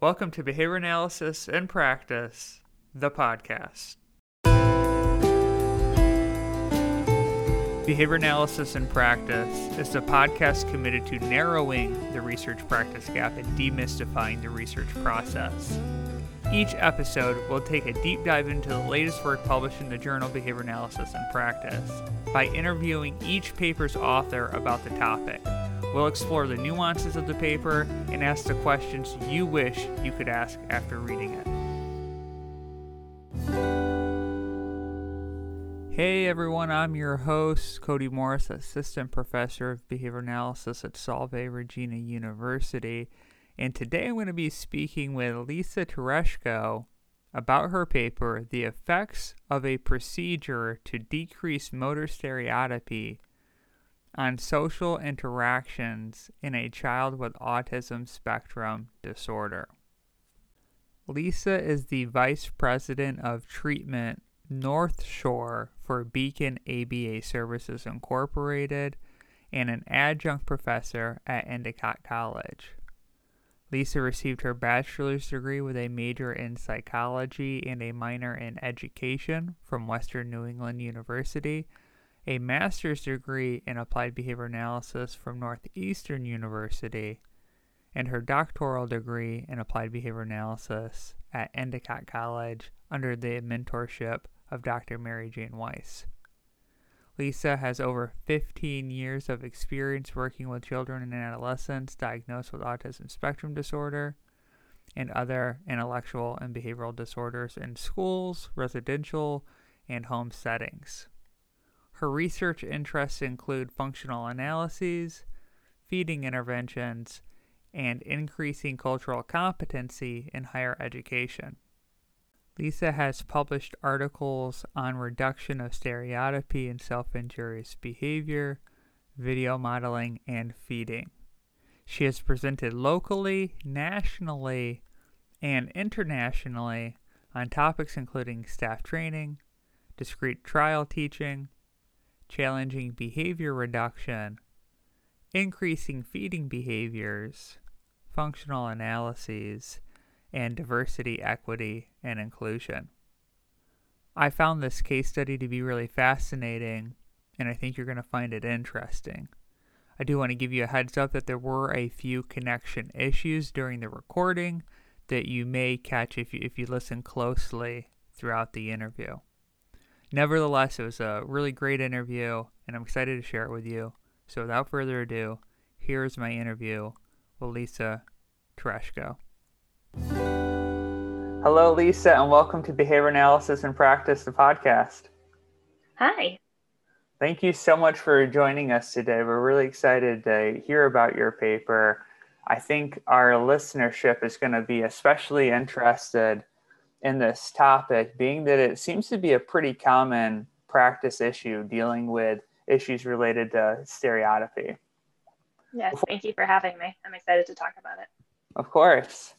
Welcome to Behavior Analysis in Practice, the podcast. Behavior Analysis in Practice is a podcast committed to narrowing the research practice gap and demystifying the research process. Each episode will take a deep dive into the latest work published in the journal Behavior Analysis in Practice by interviewing each paper's author about the topic. We'll explore the nuances of the paper and ask the questions you wish you could ask after reading it. Hey everyone, I'm your host, Cody Morris, Assistant Professor of Behavior Analysis at Salve Regina University. And today I'm going to be speaking with Lisa Tereshko about her paper, The Effects of a Procedure to Decrease Motor Stereotypy on Social Interactions in a Child with Autism Spectrum Disorder. Lisa is the Vice President of Treatment North Shore for Beacon ABA Services Incorporated and an adjunct professor at Endicott College. Lisa received her bachelor's degree with a major in psychology and a minor in education from Western New England University, a master's degree in applied behavior analysis from Northeastern University, and her doctoral degree in applied behavior analysis at Endicott College under the mentorship of Dr. Mary Jane Weiss. Lisa has over 15 years of experience working with children and adolescents diagnosed with autism spectrum disorder and other intellectual and behavioral disorders in schools, residential, and home settings. Her research interests include functional analyses, feeding interventions, and increasing cultural competency in higher education. Lisa has published articles on reduction of stereotypy and self injurious behavior, video modeling, and feeding. She has presented locally, nationally, and internationally on topics including staff training, discrete trial teaching, challenging behavior reduction, increasing feeding behaviors, functional analyses, and diversity, equity, and inclusion. I found this case study to be really fascinating, and I think you're going to find it interesting. I do want to give you a heads up that there were a few connection issues during the recording that you may catch if you, if you listen closely throughout the interview. Nevertheless, it was a really great interview, and I'm excited to share it with you. So, without further ado, here's my interview with Lisa Tereshko. Hello, Lisa, and welcome to Behavior Analysis in Practice, the podcast. Hi. Thank you so much for joining us today. We're really excited to hear about your paper. I think our listenership is going to be especially interested in this topic, being that it seems to be a pretty common practice issue dealing with issues related to stereotypy. Yes, thank you for having me. I'm excited to talk about it. Of course.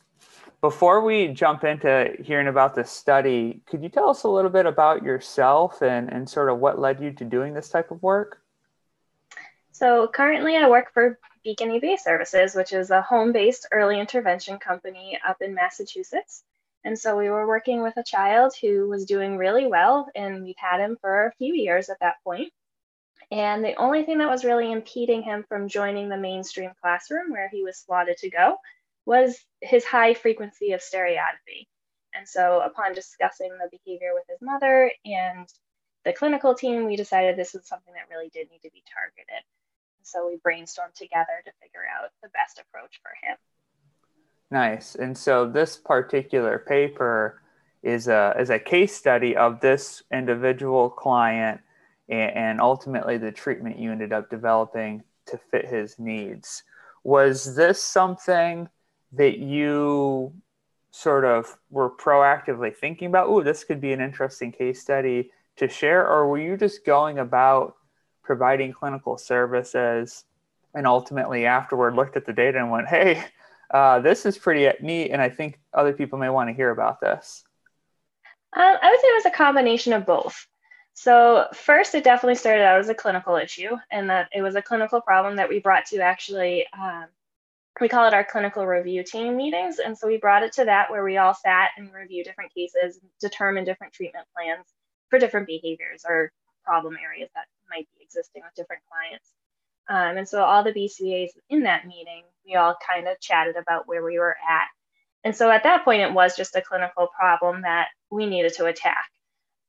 Before we jump into hearing about this study, could you tell us a little bit about yourself and, and sort of what led you to doing this type of work? So, currently, I work for Beacon ABA Services, which is a home based early intervention company up in Massachusetts. And so, we were working with a child who was doing really well, and we've had him for a few years at that point. And the only thing that was really impeding him from joining the mainstream classroom where he was slotted to go was his high frequency of stereotypy. And so, upon discussing the behavior with his mother and the clinical team, we decided this was something that really did need to be targeted. So, we brainstormed together to figure out the best approach for him. Nice. And so, this particular paper is a, is a case study of this individual client and, and ultimately the treatment you ended up developing to fit his needs. Was this something that you sort of were proactively thinking about, oh, this could be an interesting case study to share? Or were you just going about providing clinical services and ultimately afterward looked at the data and went, hey, uh, this is pretty neat. And I think other people may want to hear about this? Um, I would say it was a combination of both. So, first, it definitely started out as a clinical issue, and that it was a clinical problem that we brought to actually um, we call it our clinical review team meetings. And so we brought it to that where we all sat and reviewed different cases, determined different treatment plans for different behaviors or problem areas that might be existing with different clients. Um, and so all the BCAs in that meeting, we all kind of chatted about where we were at. And so at that point, it was just a clinical problem that we needed to attack.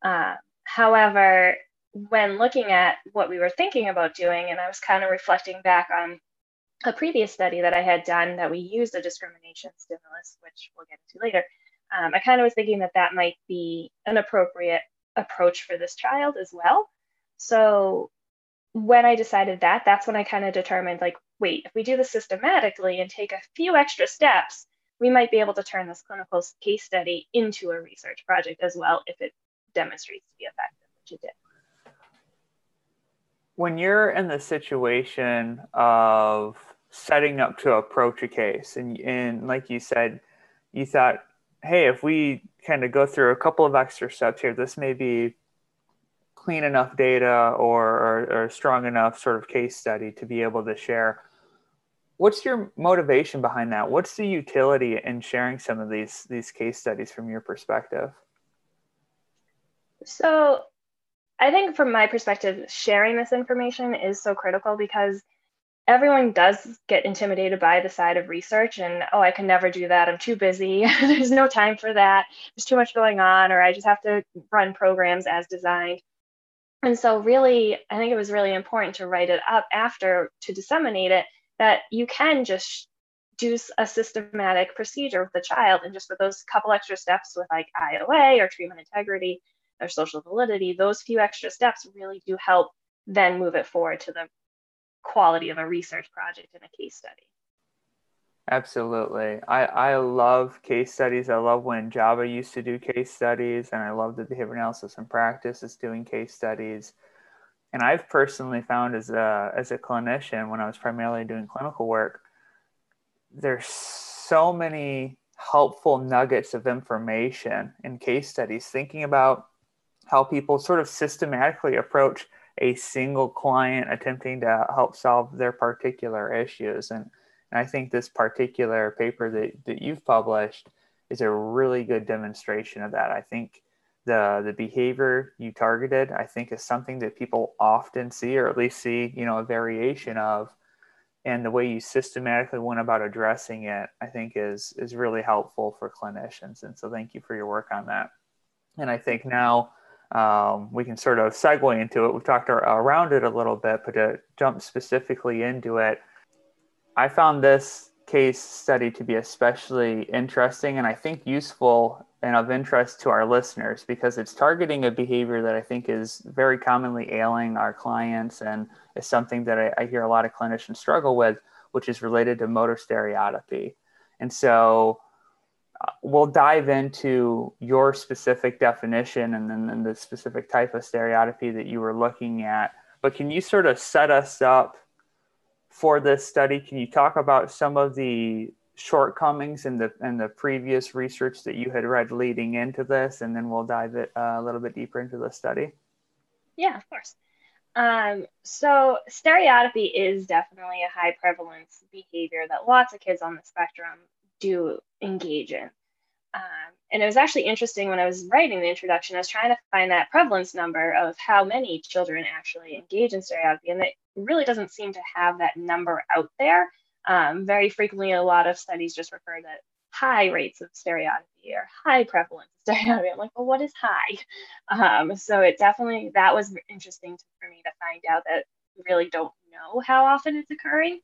Uh, however, when looking at what we were thinking about doing, and I was kind of reflecting back on a previous study that I had done that we used a discrimination stimulus, which we'll get into later, um, I kind of was thinking that that might be an appropriate approach for this child as well. So when I decided that, that's when I kind of determined like, wait, if we do this systematically and take a few extra steps, we might be able to turn this clinical case study into a research project as well if it demonstrates to be effective, which it did. When you're in the situation of setting up to approach a case and, and like you said you thought hey if we kind of go through a couple of extra steps here this may be clean enough data or, or, or strong enough sort of case study to be able to share. What's your motivation behind that? What's the utility in sharing some of these these case studies from your perspective? So I think from my perspective, sharing this information is so critical because everyone does get intimidated by the side of research and oh i can never do that. I'm too busy. There's no time for that. There's too much going on or i just have to run programs as designed and so really i think it was really important to write it up after to disseminate it that you can just do a systematic procedure with the child and just with those couple extra steps with like ioa or treatment integrity or social validity, those few extra steps really do help then move it forward to the quality of a research project and a case study. Absolutely. I, I love case studies. I love when JABA used to do case studies, and I love that behavior analysis in practice is doing case studies. And I've personally found as a, as a clinician, when I was primarily doing clinical work, there's so many helpful nuggets of information in case studies, thinking about how people sort of systematically approach a single client attempting to help solve their particular issues. And, and I think this particular paper that, that you've published is a really good demonstration of that. I think the the behavior you targeted, I think, is something that people often see, or at least see, you know, a variation of. And the way you systematically went about addressing it, I think, is is really helpful for clinicians. And so, thank you for your work on that. And I think now um, we can sort of segue into it. We've talked around it a little bit, but to jump specifically into it, I found this case study to be especially interesting and I think useful and of interest to our listeners because it's targeting a behavior that I think is very commonly ailing our clients and is something that I, I hear a lot of clinicians struggle with, which is related to motor stereotypy. And so uh, we'll dive into your specific definition and then and the specific type of stereotypy that you were looking at. But can you sort of set us up for this study? Can you talk about some of the shortcomings in the in the previous research that you had read leading into this, and then we'll dive it uh, a little bit deeper into the study? Yeah, of course. Um, so stereotypy is definitely a high prevalence behavior that lots of kids on the spectrum do engage in. Um, and it was actually interesting when I was writing the introduction, I was trying to find that prevalence number of how many children actually engage in stereotypy, and it really doesn't seem to have that number out there. Um, very frequently, a lot of studies just refer to high rates of stereotypy or high prevalence of stereotypy. I'm like, well, what is high? Um, so it definitely, that was interesting for me to find out that really don't know how often it's occurring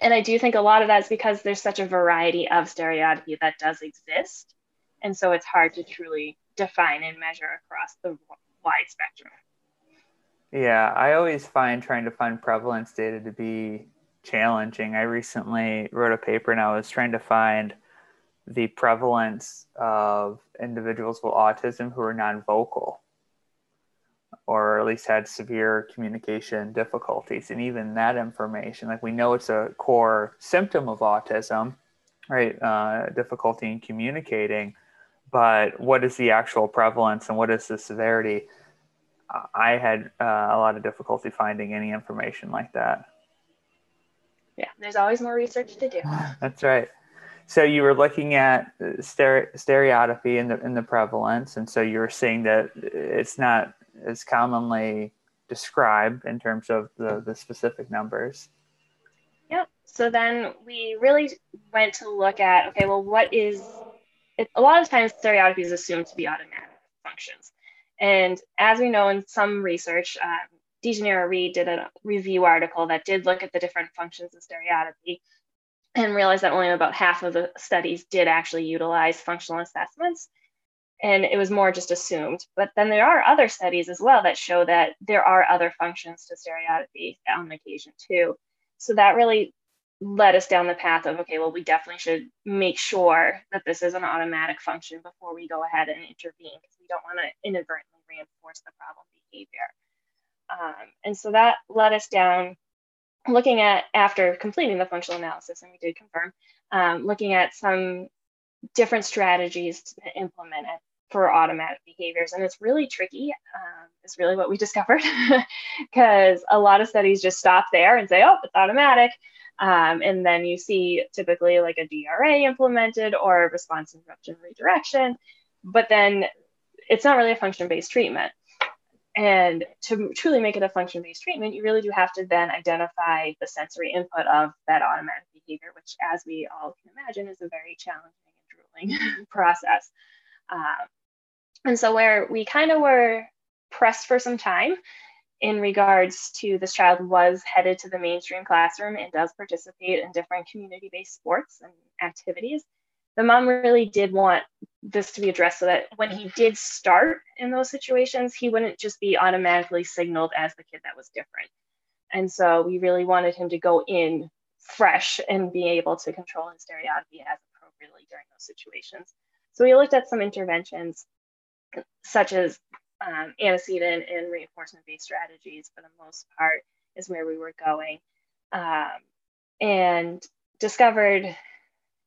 and I do think a lot of that is because there's such a variety of stereotypy that does exist. And so it's hard to truly define and measure across the wide spectrum. Yeah, I always find trying to find prevalence data to be challenging. I recently wrote a paper and I was trying to find the prevalence of individuals with autism who are non vocal or at least had severe communication difficulties. And even that information, like we know it's a core symptom of autism, right? Uh, difficulty in communicating, but what is the actual prevalence and what is the severity? I had uh, a lot of difficulty finding any information like that. Yeah, there's always more research to do. That's right. So you were looking at stere- stereotypy in the in the prevalence, and so you were seeing that it's not as commonly described in terms of the, the specific numbers. Yep. So then we really went to look at okay, well, what is it, a lot of times stereotypy is assumed to be automatic functions, and as we know in some research, um, DiGennaro Reed did a review article that did look at the different functions of stereotypy and realized that only about half of the studies did actually utilize functional assessments. And it was more just assumed. But then there are other studies as well that show that there are other functions to stereotypy on occasion too. So that really led us down the path of okay, well, we definitely should make sure that this is an automatic function before we go ahead and intervene because we don't want to inadvertently reinforce the problem behavior. Um, and so that led us down looking at after completing the functional analysis, and we did confirm, um, looking at some different strategies to implement it for automatic behaviors. And it's really tricky, um, is really what we discovered, because a lot of studies just stop there and say, oh, it's automatic. Um, and then you see typically like a DRA implemented or response interruption redirection, but then it's not really a function based treatment. And to truly make it a function based treatment, you really do have to then identify the sensory input of that automatic behavior, which, as we all can imagine, is a very challenging process. Um, and so, where we kind of were pressed for some time in regards to this child was headed to the mainstream classroom and does participate in different community based sports and activities the mom really did want this to be addressed so that when he did start in those situations, he wouldn't just be automatically signaled as the kid that was different. And so we really wanted him to go in fresh and be able to control his stereotypy as appropriately during those situations. So we looked at some interventions such as um, antecedent and reinforcement based strategies for the most part is where we were going um, and discovered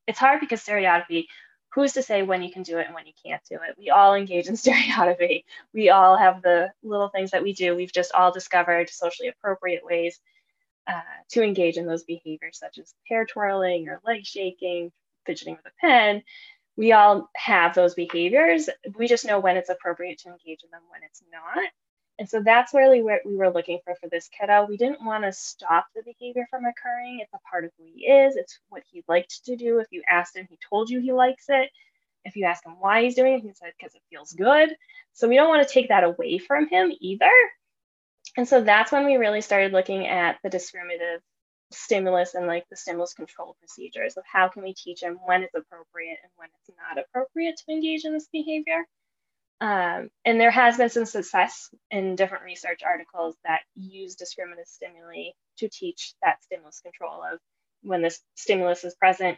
it's hard because stereotypy who's to say when you can do it and when you can't do it? We all engage in stereotypy we all have the little things that we do. We've just all discovered socially appropriate ways uh, to engage in those behaviors such as hair twirling or leg shaking fidgeting with a pen we all have those behaviors we just know when it's appropriate to engage in them when it's not and so that's really what we were looking for for this kiddo. We didn't want to stop the behavior from occurring. It's a part of who he is. It's what he liked to do. If you asked him, he told you he likes it. If you ask him why he's doing it, he said because it feels good. So we don't want to take that away from him either. And so that's when we really started looking at the discriminative stimulus and like the stimulus control procedures of how can we teach them when it's appropriate and when it's not appropriate to engage in this behavior. Um, and there has been some success in different research articles that use discriminative stimuli to teach that stimulus control of when this stimulus is present,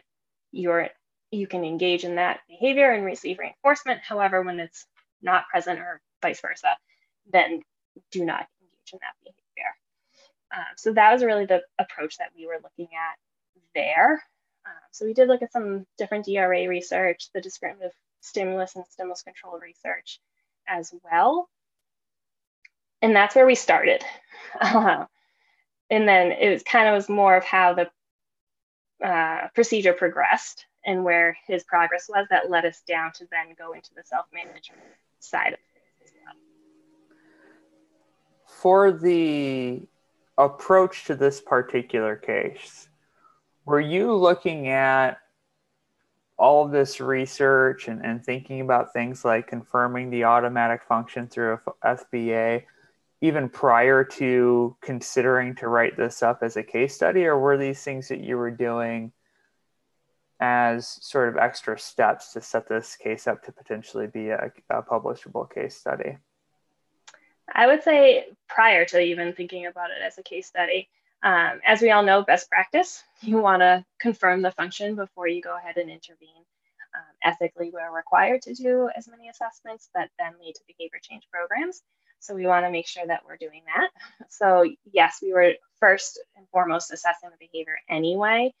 you're you can engage in that behavior and receive reinforcement. However, when it's not present or vice versa, then do not engage in that behavior. Um, so that was really the approach that we were looking at there. Um, so we did look at some different DRA research, the discriminative stimulus and stimulus control research as well. And that's where we started. Uh, and then it was kind of was more of how the uh, procedure progressed and where his progress was that led us down to then go into the self-management side of it as well. For the approach to this particular case, were you looking at all this research and, and thinking about things like confirming the automatic function through FBA even prior to considering to write this up as a case study or were these things that you were doing as sort of extra steps to set this case up to potentially be a, a publishable case study i would say prior to even thinking about it as a case study um, as we all know, best practice, you want to confirm the function before you go ahead and intervene. Um, ethically, we're required to do as many assessments that then lead to behavior change programs. So we want to make sure that we're doing that. So yes, we were first and foremost assessing the behavior anyway,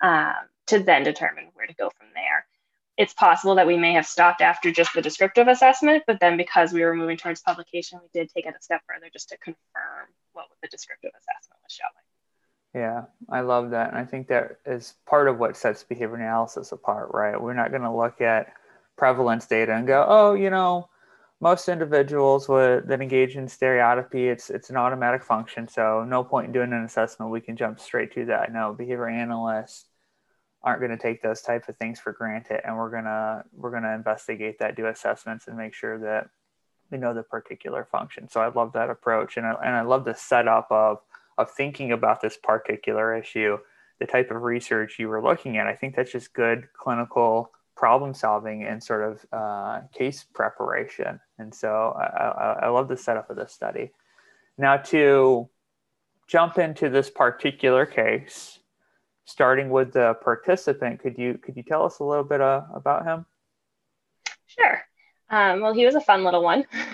um, to then determine where to go from there. It's possible that we may have stopped after just the descriptive assessment, but then because we were moving towards publication, we did take it a step further just to confirm what the descriptive assessment was showing. Yeah, I love that. And I think that is part of what sets behavior analysis apart, right? We're not going to look at prevalence data and go, oh, you know, most individuals would, that engage in stereotypy, it's it's an automatic function. So no point in doing an assessment. We can jump straight to that. No, behavior analysts aren't going to take those type of things for granted, and we're gonna we're gonna investigate that, do assessments, and make sure that we know the particular function. So I love that approach, and I, and I love the setup of of thinking about this particular issue, the type of research you were looking at. I think that's just good clinical problem solving and sort of uh, case preparation. And so I, I, I love the setup of this study. Now, to jump into this particular case, starting with the participant, could you could you tell us a little bit uh, about him? Sure. Um, well, he was a fun little one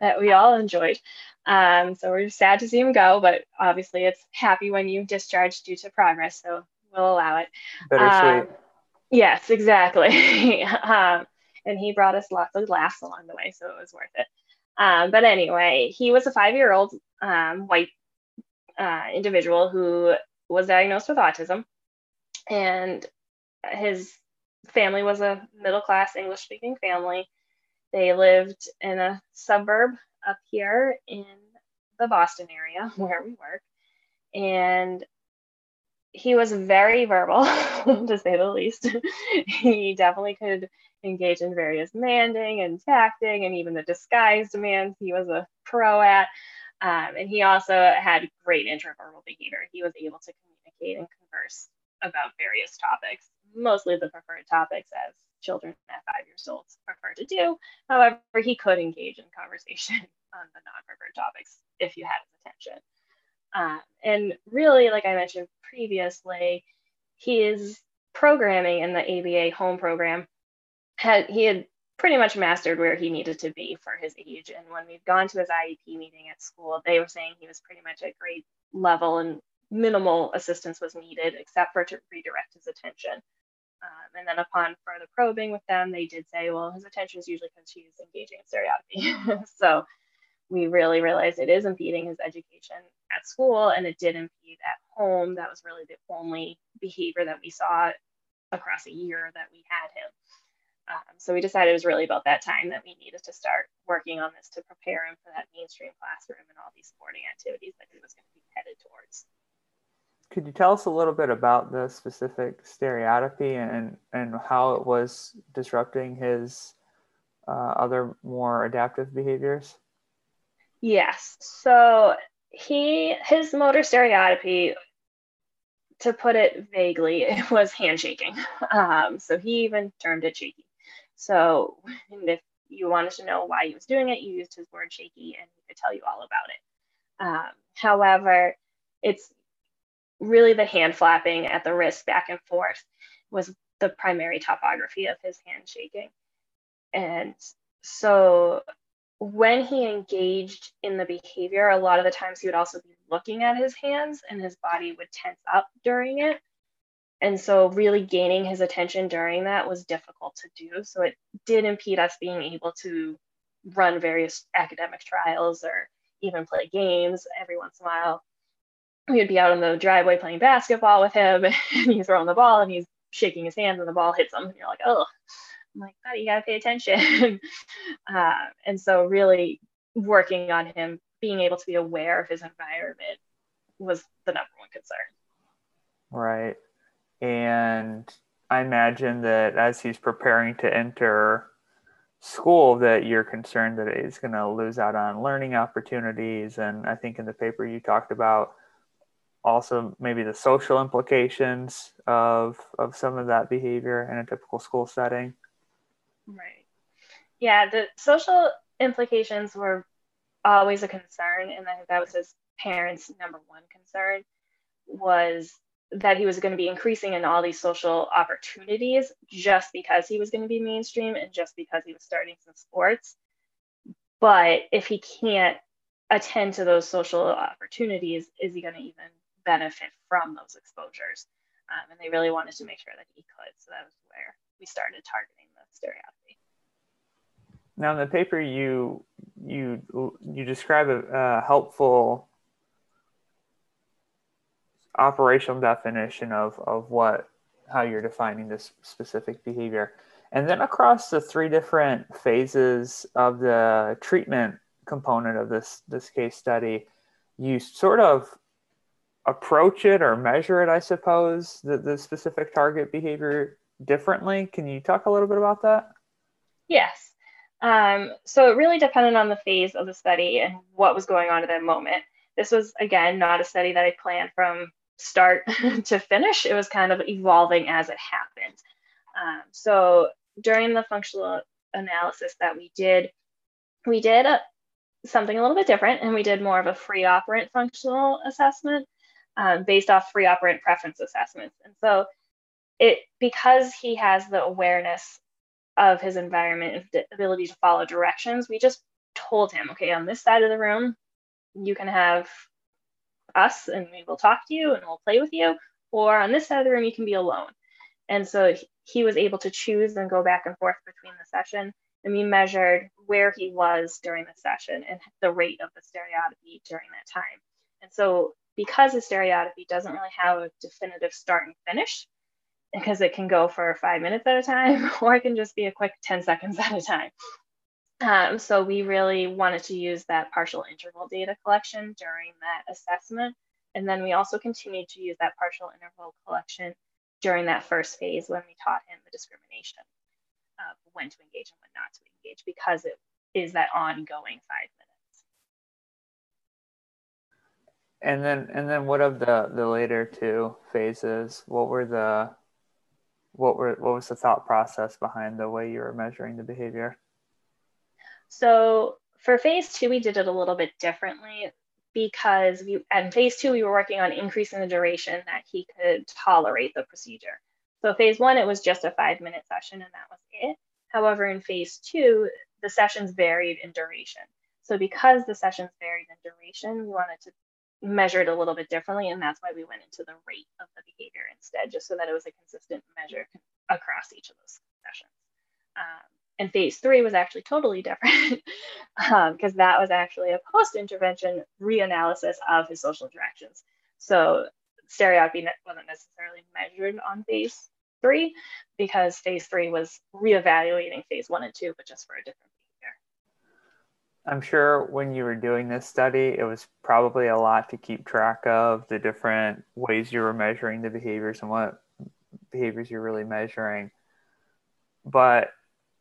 that we all enjoyed. Um, so we're sad to see him go, but obviously it's happy when you discharge due to progress. So we'll allow it. Bittersweet. Um, Yes, exactly. um, and he brought us lots of laughs along the way, so it was worth it. Um, but anyway, he was a five year old um, white uh, individual who was diagnosed with autism. And his family was a middle class English speaking family. They lived in a suburb up here in the Boston area where we work. And he was very verbal, to say the least. he definitely could engage in various manding and tacting and even the disguised demands he was a pro at. Um, and he also had great intraverbal behavior. He was able to communicate and converse about various topics, mostly the preferred topics as children at five years old prefer to do. However, he could engage in conversation on the non preferred topics if you had his attention. Um, and really, like I mentioned previously, his programming in the ABA home program had he had pretty much mastered where he needed to be for his age. And when we've gone to his IEP meeting at school, they were saying he was pretty much at grade level and minimal assistance was needed except for to redirect his attention. Um, and then upon further probing with them, they did say, well, his attention is usually because he's engaging in stereotypy. so we really realized it is impeding his education at school and it did impede at home. That was really the only behavior that we saw across a year that we had him. Um, so we decided it was really about that time that we needed to start working on this to prepare him for that mainstream classroom and all these sporting activities that he was going to be headed towards. Could you tell us a little bit about the specific stereotypy and, and how it was disrupting his uh, other more adaptive behaviors? Yes. So he his motor stereotypy, to put it vaguely, it was handshaking. Um, so he even termed it shaky. So if you wanted to know why he was doing it, you used his word shaky, and he could tell you all about it. Um, however, it's really the hand flapping at the wrist back and forth was the primary topography of his hand shaking. And so when he engaged in the behavior, a lot of the times he would also be looking at his hands and his body would tense up during it. And so, really gaining his attention during that was difficult to do. So, it did impede us being able to run various academic trials or even play games every once in a while. We would be out in the driveway playing basketball with him, and he's throwing the ball and he's shaking his hands, and the ball hits him. And you're like, oh, I'm like, buddy, you gotta pay attention. uh, and so really working on him being able to be aware of his environment was the number one concern. Right. And I imagine that as he's preparing to enter school that you're concerned that he's going to lose out on learning opportunities. And i think in the paper you talked about also maybe the social implications of of some of that behavior in a typical school setting. Right. Yeah, the social implications were always a concern, and I think that was his parents' number one concern was that he was going to be increasing in all these social opportunities just because he was going to be mainstream and just because he was starting some sports. But if he can't attend to those social opportunities, is he going to even benefit from those exposures? Um, and they really wanted to make sure that he could. So that was where we started targeting the stereotypy. Now, in the paper, you you you describe a, a helpful operational definition of, of what how you're defining this specific behavior. And then across the three different phases of the treatment component of this this case study, you sort of approach it or measure it, I suppose, the, the specific target behavior differently. Can you talk a little bit about that? Yes. Um, so it really depended on the phase of the study and what was going on at that moment. This was, again, not a study that I planned from start to finish. It was kind of evolving as it happened. Um, so during the functional analysis that we did, we did a, something a little bit different and we did more of a free operant functional assessment um, based off free operant preference assessments. And so it because he has the awareness of his environment and the ability to follow directions, we just told him, okay, on this side of the room, you can have us and we will talk to you and we'll play with you, or on this side of the room, you can be alone. And so he was able to choose and go back and forth between the session. And we measured where he was during the session and the rate of the stereotypy during that time. And so because the stereotypy doesn't really have a definitive start and finish, because it can go for five minutes at a time, or it can just be a quick 10 seconds at a time. Um, so we really wanted to use that partial interval data collection during that assessment. And then we also continued to use that partial interval collection during that first phase when we taught him the discrimination of when to engage and when not to engage because it is that ongoing five minutes. And then and then what of the the later two phases? What were the what were what was the thought process behind the way you were measuring the behavior? So for phase two, we did it a little bit differently because we in phase two we were working on increasing the duration that he could tolerate the procedure. So phase one, it was just a five minute session and that was it. However, in phase two, the sessions varied in duration. So because the sessions varied in duration, we wanted to measure it a little bit differently. And that's why we went into the rate of the behavior instead, just so that it was a consistent measure across each of those sessions. Um, and phase three was actually totally different because um, that was actually a post-intervention reanalysis of his social interactions. So stereotypy wasn't necessarily measured on phase three because phase three was reevaluating phase one and two, but just for a different behavior. I'm sure when you were doing this study, it was probably a lot to keep track of the different ways you were measuring the behaviors and what behaviors you're really measuring. But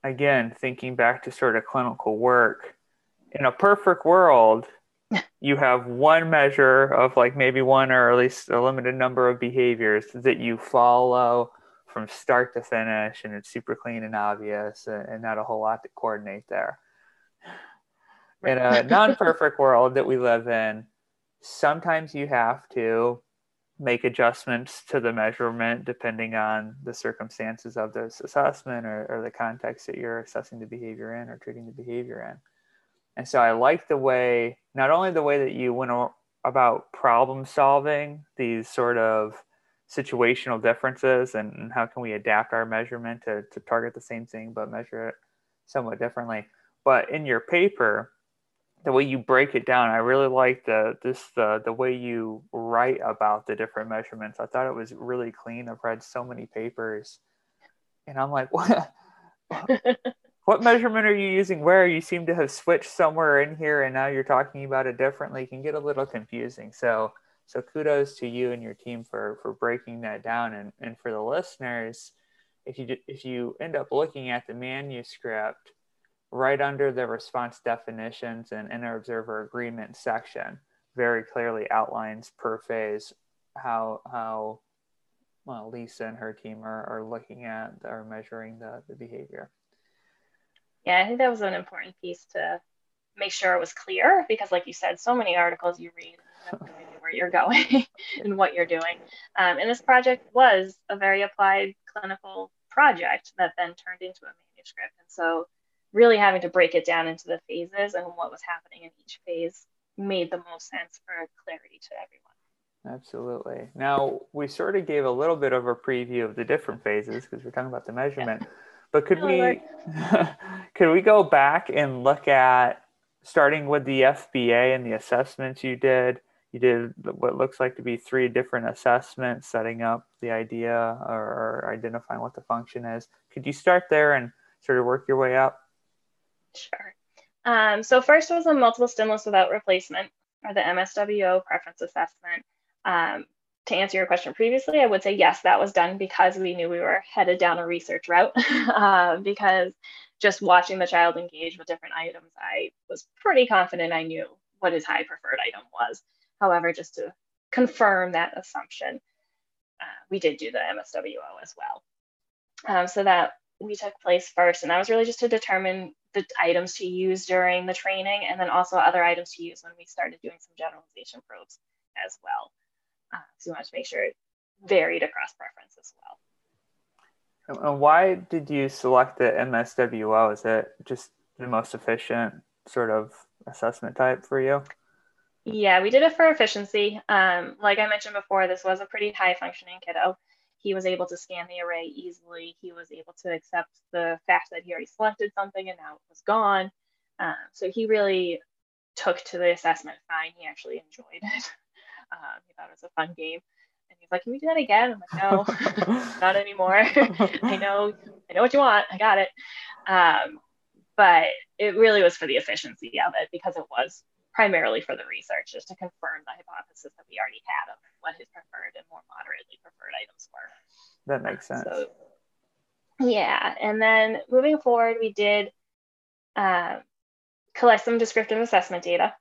again, thinking back to sort of clinical work, in a perfect world, you have one measure of like maybe one or at least a limited number of behaviors that you follow from start to finish and it's super clean and obvious and not a whole lot to coordinate there. In a non perfect world that we live in, sometimes you have to make adjustments to the measurement depending on the circumstances of this assessment or, or, the context that you're assessing the behavior in or treating the behavior in. And so I like the way, not only the way that you went about problem solving these sort of situational differences and, and how can we adapt our measurement to, to target the same thing but measure it somewhat differently. But in your paper, the way you break it down. I really like the this the the way you write about the different measurements. I thought it was really clean. I've read so many papers, and I'm like, what? what measurement are you using? Where you seem to have switched somewhere in here, and now you're talking about it differently. It can get a little confusing. So so kudos to you and your team for for breaking that down, and and for the listeners, if you if you end up looking at the manuscript right under the response definitions and inter observer agreement section very clearly outlines per phase how how well, Lisa and her team are, are looking at or measuring the, the behavior. Yeah, I think that was an important piece to make sure it was clear because, like you said, so many articles you read, where you're going and what you're doing. Um, and this project was a very applied clinical project that then turned into a manuscript. And so really having to break it down into the phases and what was happening in each phase made the most sense for clarity to everyone. Absolutely. Now, we sort of gave a little bit of a preview of the different phases because we're talking about the measurement. Yeah. But could we could we go back and look at starting with the FBA and the assessments you did? you did what looks like to be three different assessments, setting up the idea or, or identifying what the function is. Could you start there and sort of work your way up? Sure. Um, so first was a multiple stimulus without replacement, or the MSWO preference assessment. Um, to answer your question previously, I would say yes, that was done because we knew we were headed down a research route. uh, because just watching the child engage with different items, I was pretty confident I knew what his high preferred item was. However, just to confirm that assumption, uh, we did do the MSWO as well. Um, so that we took place first, and that was really just to determine the items to use during the training, and then also other items to use when we started doing some generalization probes as well. Uh, so we wanted to make sure it varied across preference as well. And why did you select the MSWO? Is it just the most efficient sort of assessment type for you? Yeah, we did it for efficiency. Um, like I mentioned before, this was a pretty high functioning kiddo. He was able to scan the array easily. He was able to accept the fact that he already selected something and now it was gone. Um, so he really took to the assessment fine. He actually enjoyed it. Um, he thought it was a fun game. And he's like, Can we do that again? I'm like, No, not anymore. I know, I know what you want. I got it. Um, but it really was for the efficiency of it because it was primarily for the research, just to confirm the hypothesis that we already had of what his preferred and more moderately preferred items were. That makes sense. So, yeah, and then moving forward, we did uh, collect some descriptive assessment data.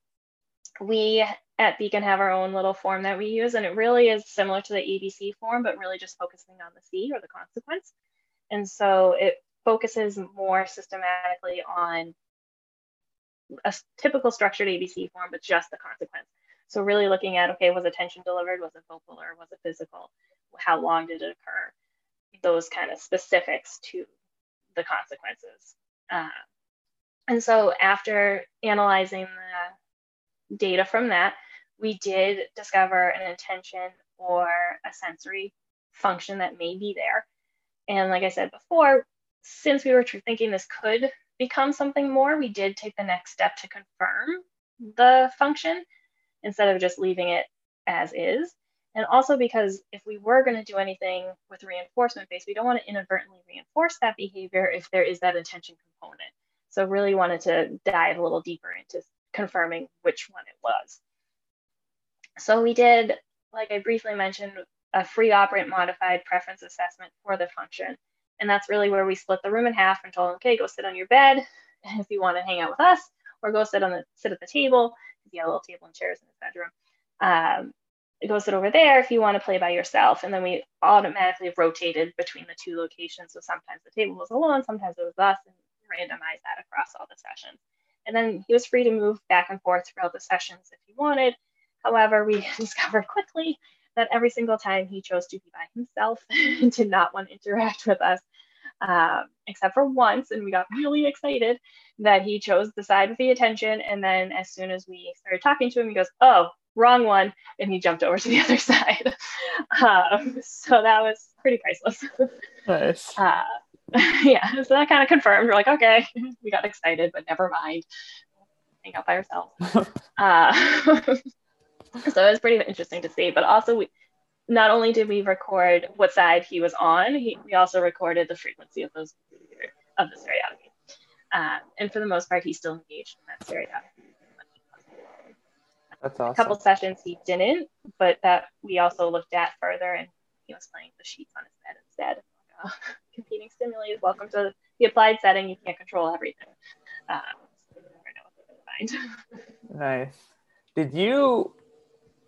We at Beacon have our own little form that we use, and it really is similar to the ABC form, but really just focusing on the C or the consequence. And so it focuses more systematically on a typical structured ABC form, but just the consequence. So really looking at, okay, was attention delivered? Was it vocal or was it physical? How long did it occur? Those kind of specifics to the consequences. Uh, and so after analyzing the data from that, we did discover an intention or a sensory function that may be there. And like I said before, since we were thinking this could become something more, we did take the next step to confirm the function instead of just leaving it as is. And also because if we were going to do anything with reinforcement based, we don't want to inadvertently reinforce that behavior if there is that intention component. So really wanted to dive a little deeper into confirming which one it was. So we did, like I briefly mentioned, a free operant modified preference assessment for the function. And that's really where we split the room in half and told them, okay, go sit on your bed if you want to hang out with us, or go sit on the sit at the table. He had a little table and chairs in the bedroom. Um, go sit over there if you want to play by yourself. And then we automatically rotated between the two locations. So sometimes the table was alone, sometimes it was us, and randomized that across all the sessions. And then he was free to move back and forth throughout the sessions if he wanted. However, we discovered quickly that every single time he chose to be by himself and did not want to interact with us, um, except for once. And we got really excited that he chose the side with the attention. And then as soon as we started talking to him, he goes, Oh, wrong one. And he jumped over to the other side. um, so that was pretty priceless. Nice. Uh, yeah, so that kind of confirmed. We're like, okay, we got excited, but never mind. Hang out by ourselves. uh, so it was pretty interesting to see. But also, we not only did we record what side he was on, he, we also recorded the frequency of those of the stereotypy. Uh, and for the most part, he's still engaged in that stereotypy. That's awesome. A couple sessions he didn't, but that we also looked at further, and he was playing the sheets on his bed instead. Uh, competing stimuli is welcome to the applied setting. You can't control everything. Um, so nice. Did you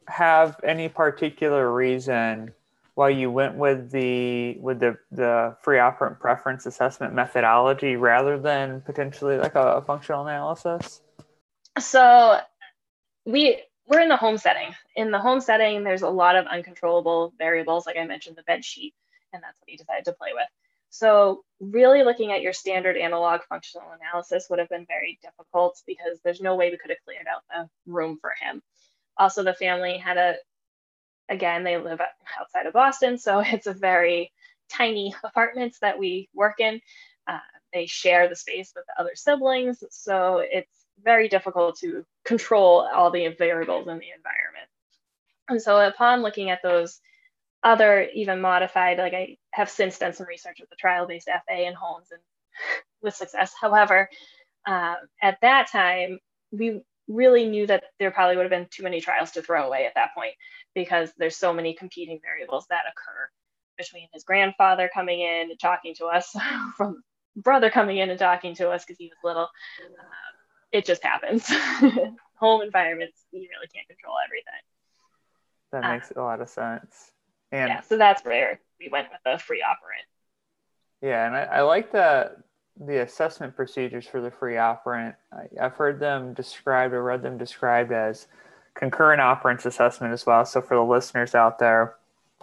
have any particular reason why you went with the with the the free operant preference assessment methodology rather than potentially like a, a functional analysis? So we we're in the home setting. In the home setting, there's a lot of uncontrollable variables, like I mentioned, the bed sheet, and that's what he decided to play with. So really looking at your standard analog functional analysis would have been very difficult because there's no way we could have cleared out the room for him also the family had a again they live outside of boston so it's a very tiny apartments that we work in uh, they share the space with the other siblings so it's very difficult to control all the variables in the environment And so upon looking at those other even modified, like I have since done some research with the trial-based FA and Holmes and with success. However, uh, at that time, we really knew that there probably would have been too many trials to throw away at that point because there's so many competing variables that occur between his grandfather coming in and talking to us from brother coming in and talking to us because he was little. Uh, it just happens. Home environments you really can't control everything. That uh, makes a lot of sense. And yeah so that's where we went with the free operant. Yeah and i, I like the the assessment procedures for the free operant I, i've heard them described or read them described as concurrent operants assessment as well so for the listeners out there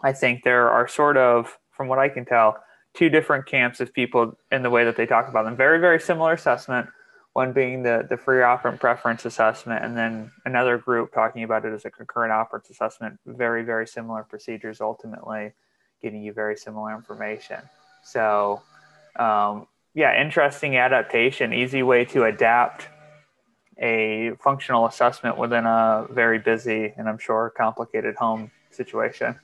I think there are sort of, from what I can tell, two different camps of people in the way that they talk about them. Very, very similar assessment, one being the, the free operant preference assessment, and then another group talking about it as a concurrent operants assessment. Very, very similar procedures, ultimately getting you very similar information. So, um, yeah, interesting adaptation, easy way to adapt a functional assessment within a very busy and I'm sure complicated home situation.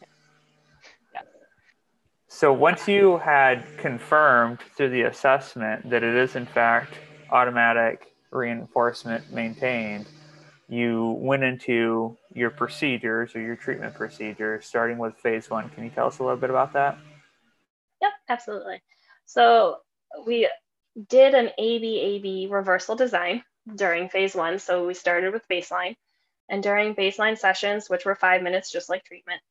So once you had confirmed through the assessment that it is in fact automatic reinforcement maintained, you went into your procedures or your treatment procedures, starting with phase one. Can you tell us a little bit about that? Yep, absolutely. So we did an ABAB reversal design during phase one. So we started with baseline. And during baseline sessions, which were five minutes, just like treatment,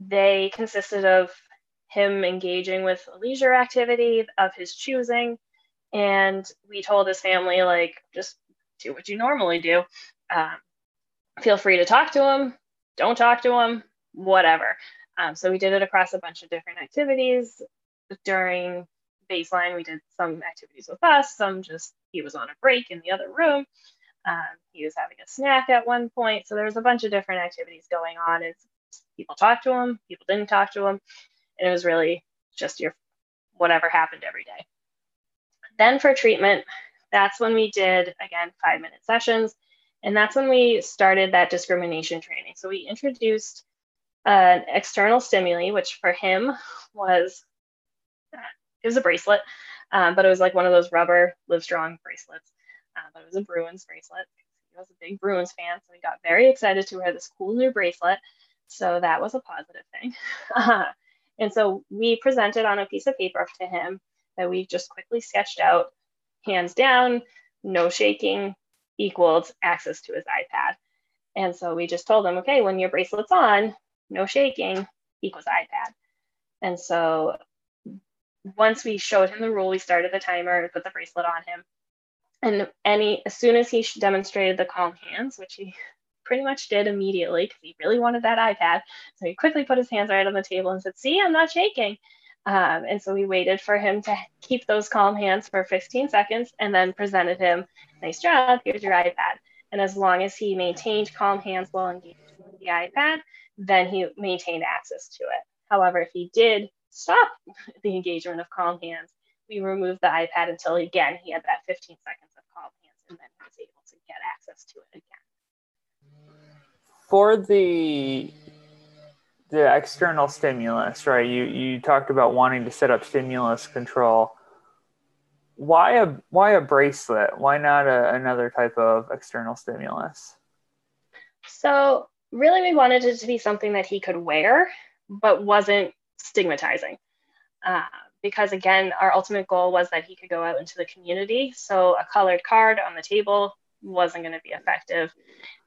they consisted of him engaging with a leisure activity of his choosing. And we told his family, like, just do what you normally do. Um, feel free to talk to him, don't talk to him, whatever. Um, so we did it across a bunch of different activities. During baseline, we did some activities with us, some just he was on a break in the other room. Um, he was having a snack at one point. So there was a bunch of different activities going on. As people talked to him, people didn't talk to him and it was really just your whatever happened every day. Then for treatment, that's when we did again five minute sessions, and that's when we started that discrimination training. So we introduced an external stimuli, which for him was it was a bracelet, um, but it was like one of those rubber Live Strong bracelets. Uh, but it was a Bruins bracelet. He was a big Bruins fan, so he got very excited to wear this cool new bracelet. So that was a positive thing. And so we presented on a piece of paper to him that we just quickly sketched out, hands down, no shaking equals access to his iPad. And so we just told him, okay, when your bracelet's on, no shaking equals iPad. And so once we showed him the rule, we started the timer, put the bracelet on him. And any as soon as he demonstrated the calm hands, which he pretty much did immediately because he really wanted that iPad. So he quickly put his hands right on the table and said, See, I'm not shaking. Um, and so we waited for him to keep those calm hands for 15 seconds and then presented him, Nice job, here's your iPad. And as long as he maintained calm hands while engaged with the iPad, then he maintained access to it. However, if he did stop the engagement of calm hands, we removed the iPad until again he had that 15 seconds of calm hands and then he was able to get access to it again for the the external stimulus, right? You you talked about wanting to set up stimulus control. Why a why a bracelet? Why not a, another type of external stimulus? So really, we wanted it to be something that he could wear, but wasn't stigmatizing. Uh, because again, our ultimate goal was that he could go out into the community. So a colored card on the table wasn't going to be effective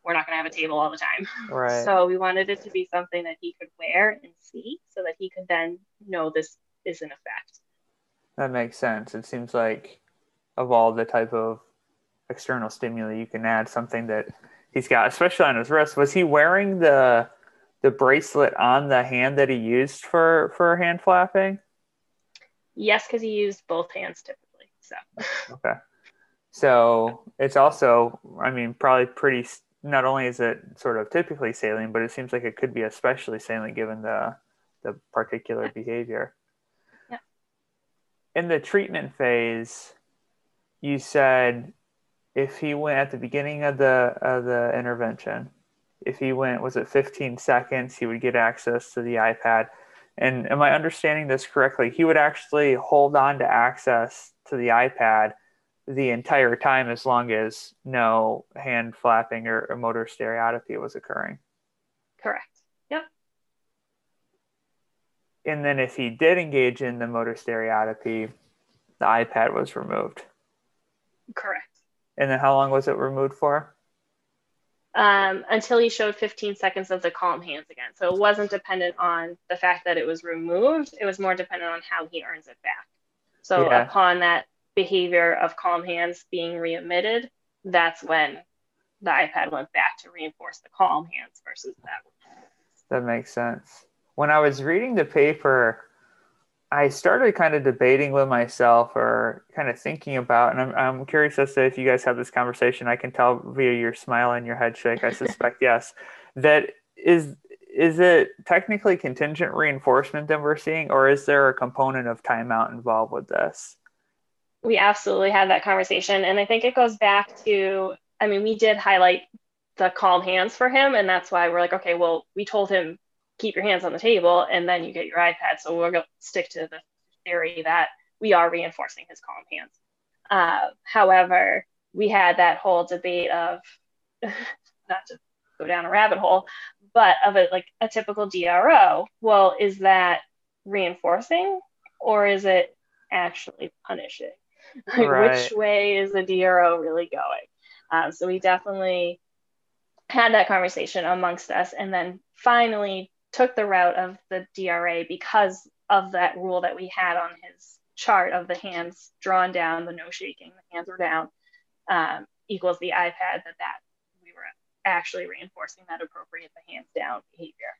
we're not going to have a table all the time. Right. So we wanted it to be something that he could wear and see so that he could then know this is in effect. That makes sense. It seems like of all the type of external stimuli you can add something that he's got, especially on his wrist. Was he wearing the the bracelet on the hand that he used for for hand flapping? Yes, because he used both hands typically. So okay. So it's also, I mean, probably pretty not only is it sort of typically salient, but it seems like it could be especially salient given the the particular behavior. Yeah. In the treatment phase, you said if he went at the beginning of the of the intervention, if he went, was it 15 seconds, he would get access to the iPad. And am I understanding this correctly? He would actually hold on to access to the iPad the entire time as long as no hand flapping or, or motor stereotypy was occurring. Correct. Yep. And then if he did engage in the motor stereotypy, the iPad was removed. Correct. And then how long was it removed for? Um, until he showed 15 seconds of the calm hands again. So it wasn't dependent on the fact that it was removed. It was more dependent on how he earns it back. So yeah. upon that behavior of calm hands being re-emitted, that's when the iPad went back to reinforce the calm hands versus that. That makes sense. When I was reading the paper, I started kind of debating with myself or kind of thinking about, and I'm, I'm curious as to if you guys have this conversation. I can tell via your smile and your head shake, I suspect yes, that is is it technically contingent reinforcement that we're seeing, or is there a component of timeout involved with this? we absolutely had that conversation. And I think it goes back to, I mean, we did highlight the calm hands for him. And that's why we're like, okay, well, we told him, keep your hands on the table and then you get your iPad. So we're going to stick to the theory that we are reinforcing his calm hands. Uh, however, we had that whole debate of, not to go down a rabbit hole, but of it like a typical DRO. Well, is that reinforcing or is it actually punishing? like right. which way is the DRO really going? Um, so we definitely had that conversation amongst us and then finally took the route of the DRA because of that rule that we had on his chart of the hands drawn down, the no shaking, the hands were down, um, equals the iPad that that we were actually reinforcing that appropriate the hands down behavior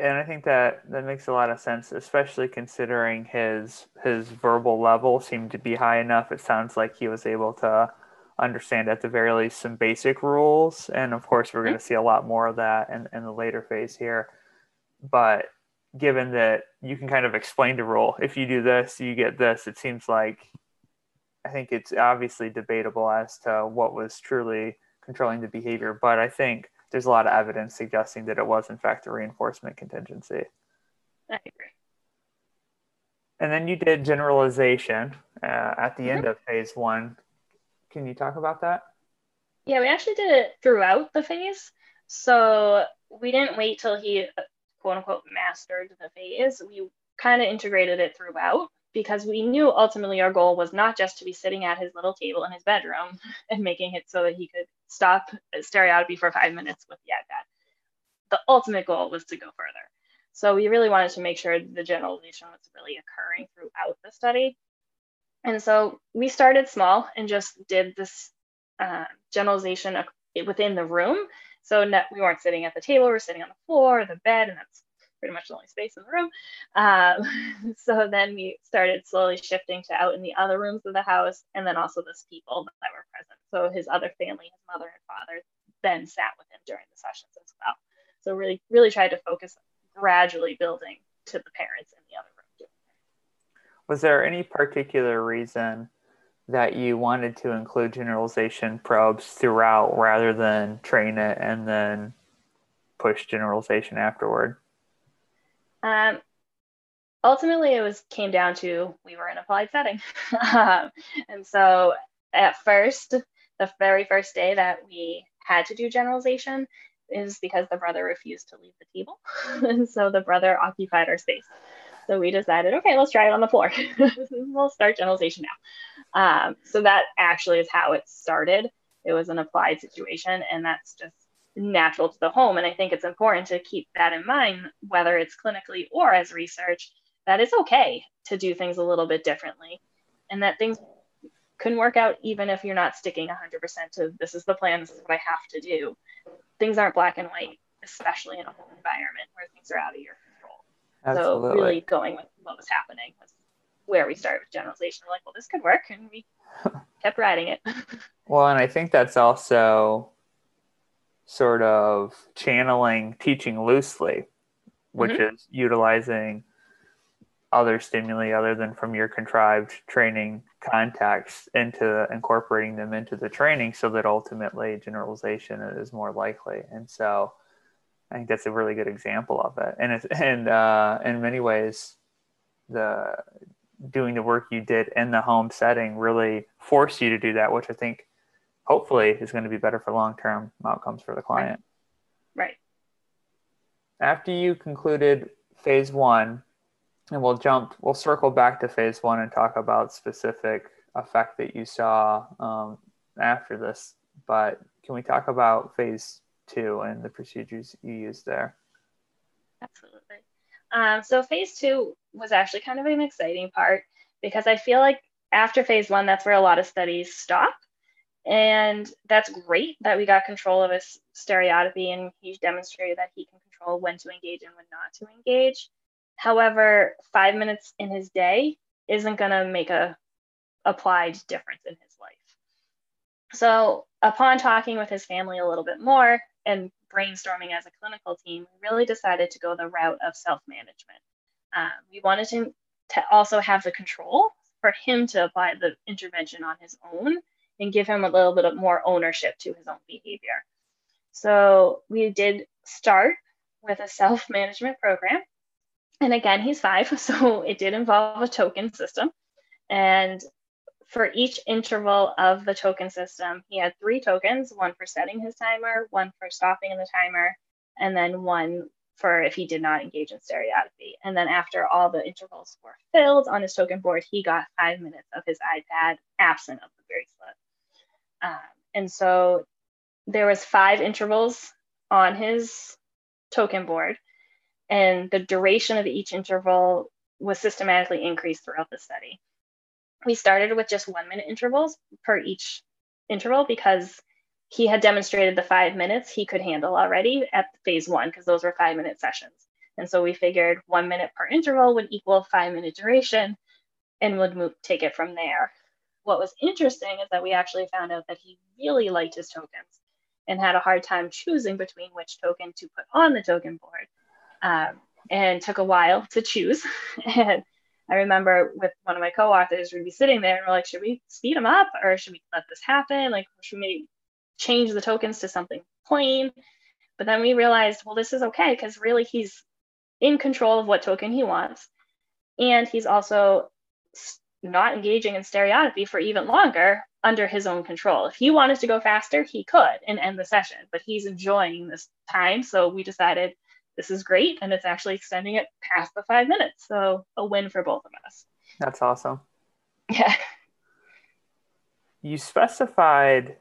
and I think that that makes a lot of sense, especially considering his his verbal level seemed to be high enough. It sounds like he was able to understand at the very least some basic rules, and of course, we're going to mm-hmm. see a lot more of that in, in the later phase here. But given that you can kind of explain the rule, if you do this, you get this. It seems like I think it's obviously debatable as to what was truly controlling the behavior, but I think there's a lot of evidence suggesting that it was in fact a reinforcement contingency. I agree. And then you did generalization uh, at the mm-hmm. end of phase one. Can you talk about that? Yeah, we actually did it throughout the phase. So we didn't wait till he quote unquote mastered the phase. We kind of integrated it throughout because we knew ultimately our goal was not just to be sitting at his little table in his bedroom and making it so that he could stop stereotypy for five minutes with the iPad. The ultimate goal was to go further. So we really wanted to make sure the generalization was really occurring throughout the study. And so we started small and just did this uh, generalization within the room. So we weren't sitting at the table, we we're sitting on the floor, the bed, and that's pretty much the only space in the room. Um, so then we started slowly shifting to out in the other rooms of the house, and then also the people that were present. So his other family, his mother and father, then sat with him during the sessions as well. So really, really tried to focus gradually building to the parents in the other. Was there any particular reason that you wanted to include generalization probes throughout rather than train it and then push generalization afterward? Um, ultimately, it was came down to we were in a applied setting, um, and so at first, the very first day that we had to do generalization is because the brother refused to leave the table, and so the brother occupied our space. So we decided, okay, let's try it on the floor. we'll start generalization now. Um, so that actually is how it started. It was an applied situation, and that's just natural to the home. And I think it's important to keep that in mind, whether it's clinically or as research, that it's okay to do things a little bit differently and that things can work out even if you're not sticking 100% to this is the plan, this is what I have to do. Things aren't black and white, especially in a home environment where things are out of your. Absolutely. So, really going with what was happening was where we started with generalization. We're like, well, this could work. And we kept writing it. well, and I think that's also sort of channeling teaching loosely, which mm-hmm. is utilizing other stimuli other than from your contrived training context into incorporating them into the training so that ultimately generalization is more likely. And so I think that's a really good example of it. And it's, and uh, in many ways, the doing the work you did in the home setting really forced you to do that, which I think hopefully is going to be better for long-term outcomes for the client. Right. After you concluded phase one, and we'll jump, we'll circle back to phase one and talk about specific effect that you saw um, after this. But can we talk about phase two and the procedures you used there? Absolutely. Um, so phase two was actually kind of an exciting part because I feel like after phase one, that's where a lot of studies stop. And that's great that we got control of his stereotypy and he demonstrated that he can control when to engage and when not to engage. However, five minutes in his day isn't going to make a applied difference in his life. So, upon talking with his family a little bit more and brainstorming as a clinical team, we really decided to go the route of self management. Um, we wanted to, to also have the control for him to apply the intervention on his own and give him a little bit of more ownership to his own behavior. So, we did start with a self management program and again, he's five, so it did involve a token system. And for each interval of the token system, he had three tokens one for setting his timer, one for stopping the timer, and then one for if he did not engage in stereotypy. And then after all the intervals were filled on his token board, he got five minutes of his iPad absent of the bracelet. Um, and so there was five intervals on his token board and the duration of each interval was systematically increased throughout the study. We started with just one minute intervals per each interval because he had demonstrated the five minutes he could handle already at phase one because those were five minute sessions. And so we figured one minute per interval would equal five minute duration and would move, take it from there. What was interesting is that we actually found out that he really liked his tokens and had a hard time choosing between which token to put on the token board um, and took a while to choose. and I remember with one of my co-authors, we'd be sitting there and we're like, should we speed them up or should we let this happen? Like, should we change the tokens to something plain? But then we realized, well, this is okay because really he's in control of what token he wants. And he's also not engaging in stereotypy for even longer under his own control. If he wanted to go faster, he could and end the session, but he's enjoying this time. So we decided this is great and it's actually extending it past the five minutes. So a win for both of us. That's awesome. Yeah. You specified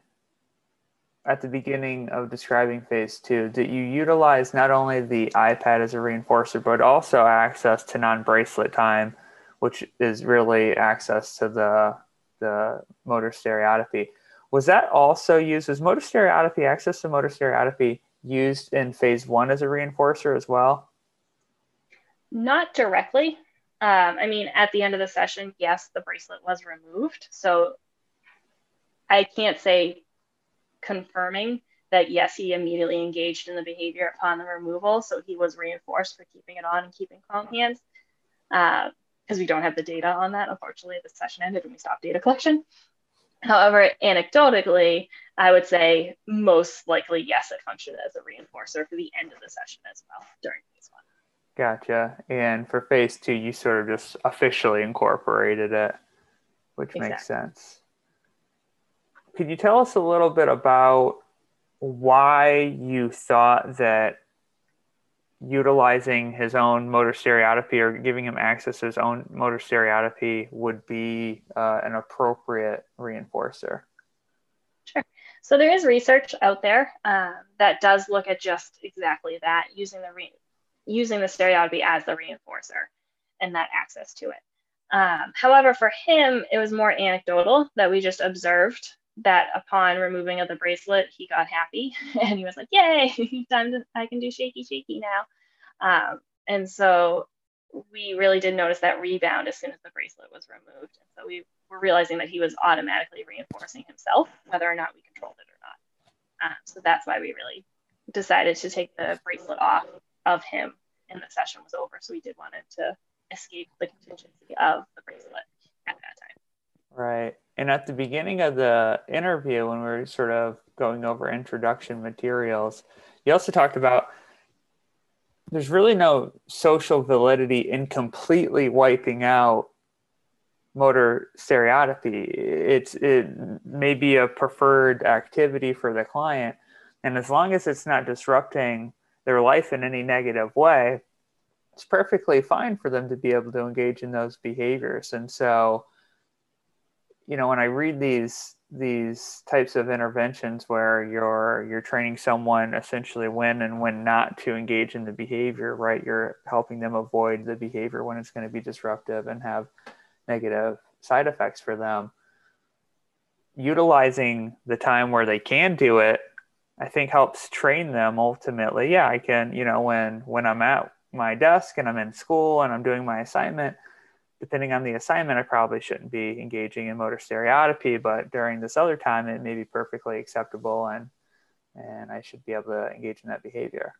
at the beginning of describing phase two that you utilize not only the ipad as a reinforcer but also access to non-bracelet time which is really access to the the motor stereotypy was that also used as motor stereotypy access to motor stereotypy used in phase one as a reinforcer as well? Not directly. Um, I mean, at the end of the session, yes, the bracelet was removed. So I can't say confirming that yes, he immediately engaged in the behavior upon the removal. So he was reinforced for keeping it on and keeping calm hands. Because uh, we don't have the data on that. Unfortunately, the session ended and we stopped data collection. However, anecdotally, I would say most likely, yes, it functioned as a reinforcer for the end of the session as well during phase one. Gotcha. And for phase two, you sort of just officially incorporated it, which exactly. makes sense. Could you tell us a little bit about why you thought that utilizing his own motor stereotypy or giving him access to his own motor stereotypy would be uh, an appropriate reinforcer? Sure. So there is research out there um, that does look at just exactly that, using the re- using the stereotypy as the reinforcer and that access to it. Um, however, for him, it was more anecdotal that we just observed that upon removing of the bracelet, he got happy and he was like, "Yay, to, I can do shaky shaky now." Um, and so we really did notice that rebound as soon as the bracelet was removed. And so we were realizing that he was automatically reinforcing himself, whether or not we controlled it or not. Um, so that's why we really decided to take the bracelet off of him and the session was over. So we did want to escape the contingency of the bracelet at that time. Right. And at the beginning of the interview, when we were sort of going over introduction materials, you also talked about there's really no social validity in completely wiping out motor stereotypy. It's it may be a preferred activity for the client, and as long as it's not disrupting their life in any negative way, it's perfectly fine for them to be able to engage in those behaviors. And so, you know, when I read these these types of interventions where you're you're training someone essentially when and when not to engage in the behavior right you're helping them avoid the behavior when it's going to be disruptive and have negative side effects for them. Utilizing the time where they can do it i think helps train them ultimately. Yeah i can you know when when i'm at my desk and i'm in school and i'm doing my assignment depending on the assignment, I probably shouldn't be engaging in motor stereotypy, but during this other time, it may be perfectly acceptable and and I should be able to engage in that behavior.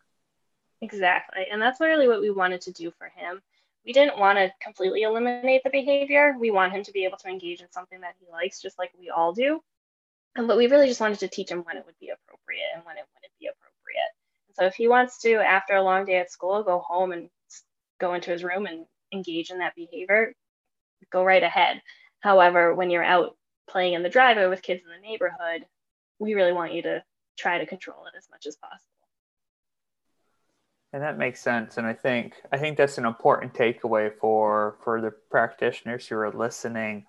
Exactly. And that's really what we wanted to do for him. We didn't want to completely eliminate the behavior. We want him to be able to engage in something that he likes, just like we all do. And, but we really just wanted to teach him when it would be appropriate and when it wouldn't be appropriate. And so if he wants to, after a long day at school, go home and go into his room and engage in that behavior, go right ahead. However, when you're out playing in the driveway with kids in the neighborhood, we really want you to try to control it as much as possible. And that makes sense. And I think I think that's an important takeaway for for the practitioners who are listening,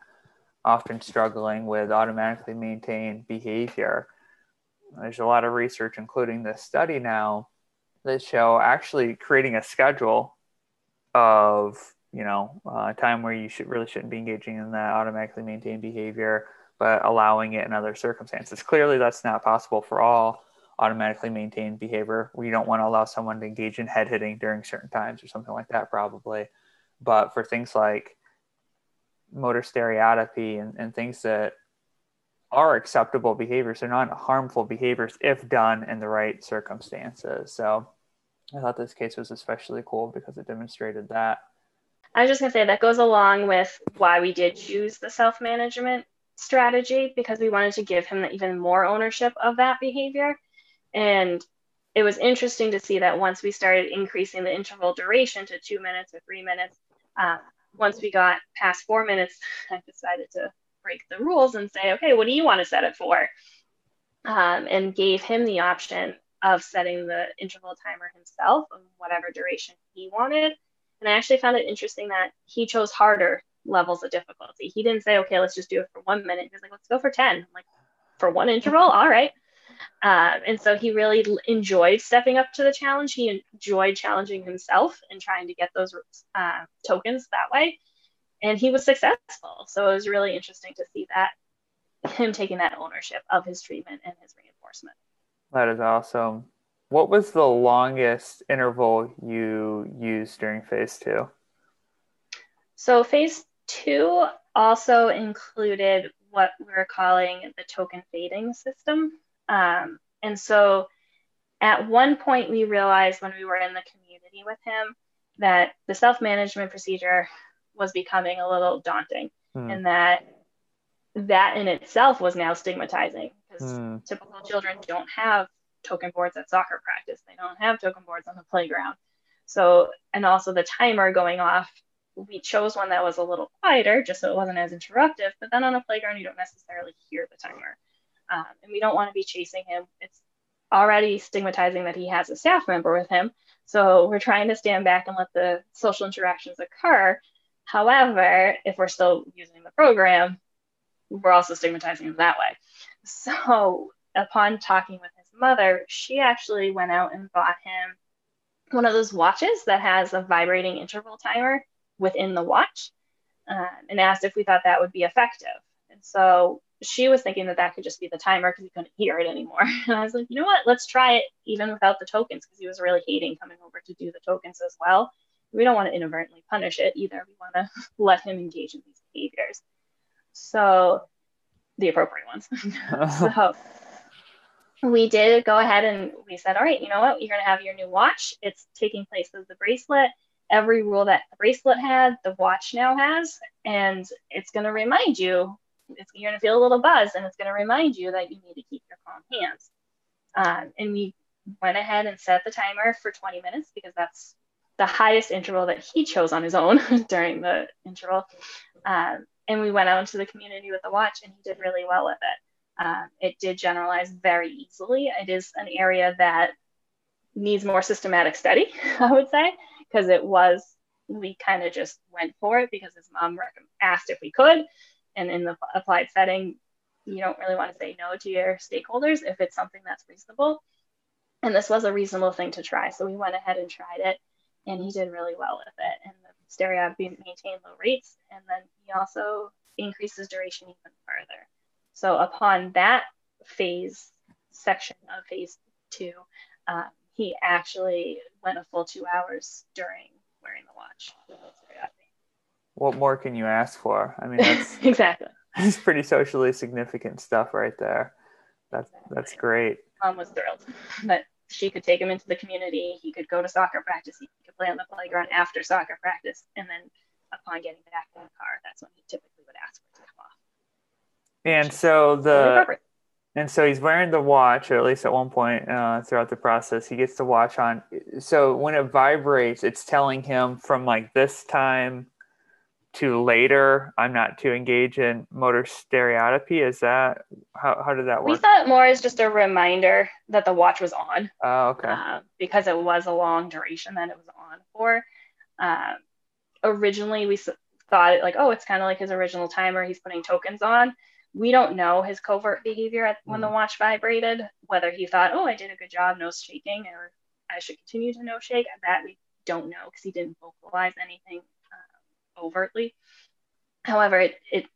often struggling with automatically maintained behavior. There's a lot of research, including this study now, that show actually creating a schedule of you know uh, time where you should really shouldn't be engaging in that automatically maintained behavior but allowing it in other circumstances. Clearly that's not possible for all automatically maintained behavior. We don't want to allow someone to engage in head hitting during certain times or something like that probably. But for things like motor stereotypy and, and things that are acceptable behaviors they're not harmful behaviors if done in the right circumstances. So I thought this case was especially cool because it demonstrated that. I was just going to say that goes along with why we did choose the self management strategy because we wanted to give him even more ownership of that behavior. And it was interesting to see that once we started increasing the interval duration to two minutes or three minutes, uh, once we got past four minutes, I decided to break the rules and say, okay, what do you want to set it for? Um, and gave him the option of setting the interval timer himself of whatever duration he wanted. And I actually found it interesting that he chose harder levels of difficulty. He didn't say, okay, let's just do it for one minute. He was like, let's go for 10. I'm like, for one interval? All right. Um, and so he really enjoyed stepping up to the challenge. He enjoyed challenging himself and trying to get those uh, tokens that way. And he was successful. So it was really interesting to see that him taking that ownership of his treatment and his reinforcement. That is awesome. What was the longest interval you used during phase two? So, phase two also included what we're calling the token fading system. Um, and so, at one point, we realized when we were in the community with him that the self management procedure was becoming a little daunting hmm. and that that in itself was now stigmatizing because mm. typical children don't have token boards at soccer practice. They don't have token boards on the playground. So, and also the timer going off, we chose one that was a little quieter just so it wasn't as interruptive. But then on a playground, you don't necessarily hear the timer. Um, and we don't want to be chasing him. It's already stigmatizing that he has a staff member with him. So we're trying to stand back and let the social interactions occur. However, if we're still using the program, we're also stigmatizing him that way. So upon talking with his mother, she actually went out and bought him one of those watches that has a vibrating interval timer within the watch um, and asked if we thought that would be effective. And so she was thinking that that could just be the timer because he couldn't hear it anymore. And I was like, you know what? Let's try it even without the tokens because he was really hating coming over to do the tokens as well. We don't want to inadvertently punish it either. We want to let him engage in these behaviors. So the appropriate ones. so we did go ahead and we said, all right, you know what? You're going to have your new watch. It's taking place as the bracelet. Every rule that the bracelet had, the watch now has. And it's going to remind you it's, you're going to feel a little buzz and it's going to remind you that you need to keep your calm hands. Um, and we went ahead and set the timer for 20 minutes because that's the highest interval that he chose on his own during the interval. Um, and we went out into the community with the watch and he did really well with it. Um, it did generalize very easily. It is an area that needs more systematic study, I would say, because it was, we kind of just went for it because his mom asked if we could. And in the applied setting, you don't really want to say no to your stakeholders if it's something that's reasonable. And this was a reasonable thing to try. So we went ahead and tried it, and he did really well with it. And the stereo maintained low rates, and then he also increases duration even further. So upon that phase section of phase two, uh, he actually went a full two hours during wearing the watch. What more can you ask for? I mean, that's exactly. It's pretty socially significant stuff right there. That's that's great. Mom was thrilled that she could take him into the community. He could go to soccer practice. He could play on the playground after soccer practice, and then upon getting back in the car, that's when he typically would ask for it to come off. And so the and so he's wearing the watch, or at least at one point uh, throughout the process, he gets the watch on. So when it vibrates, it's telling him from like this time to later, I'm not to engage in motor stereotypy. Is that how, how did that work? We saw it more as just a reminder that the watch was on. Oh, okay. Uh, because it was a long duration that it was on for. Uh, originally, we thought like, oh, it's kind of like his original timer. He's putting tokens on we don't know his covert behavior at, when the mm. watch vibrated, whether he thought, oh, I did a good job, no shaking, or I should continue to no shake. That we don't know because he didn't vocalize anything overtly. However, it, it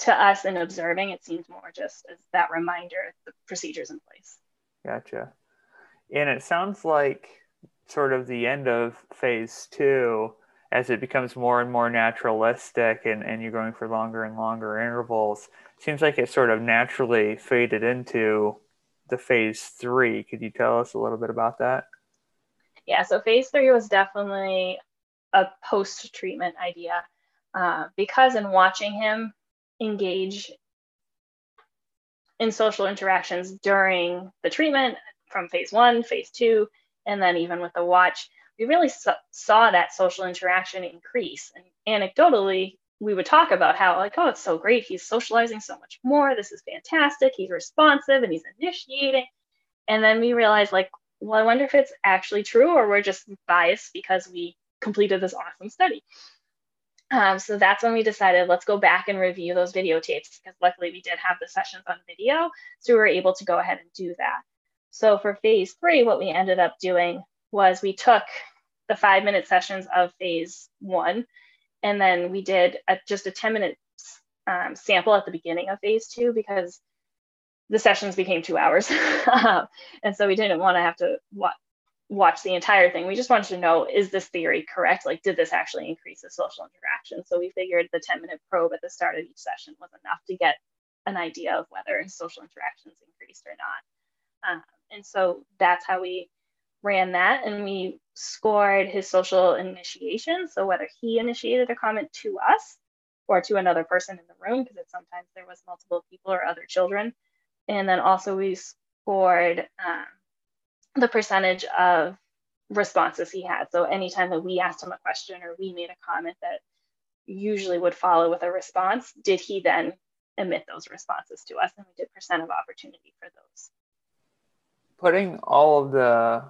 to us in observing, it seems more just as that reminder, the procedures in place. Gotcha. And it sounds like sort of the end of phase two as it becomes more and more naturalistic and, and you're going for longer and longer intervals, seems like it sort of naturally faded into the phase three. Could you tell us a little bit about that? Yeah, so phase three was definitely a post treatment idea uh, because in watching him engage in social interactions during the treatment from phase one, phase two, and then even with the watch, we really saw that social interaction increase. And anecdotally, we would talk about how, like, oh, it's so great. He's socializing so much more. This is fantastic. He's responsive and he's initiating. And then we realized, like, well, I wonder if it's actually true or we're just biased because we completed this awesome study. Um, so that's when we decided let's go back and review those videotapes because luckily we did have the sessions on video. So we were able to go ahead and do that. So for phase three, what we ended up doing was we took the five minute sessions of phase one, and then we did a, just a 10 minute um, sample at the beginning of phase two because the sessions became two hours. and so we didn't want to have to watch the entire thing. We just wanted to know is this theory correct? Like, did this actually increase the social interaction? So we figured the 10 minute probe at the start of each session was enough to get an idea of whether social interactions increased or not. Um, and so that's how we ran that and we scored his social initiation. So whether he initiated a comment to us or to another person in the room, because sometimes there was multiple people or other children. And then also we scored um, the percentage of responses he had. So anytime that we asked him a question or we made a comment that usually would follow with a response, did he then emit those responses to us? And we did percent of opportunity for those. Putting all of the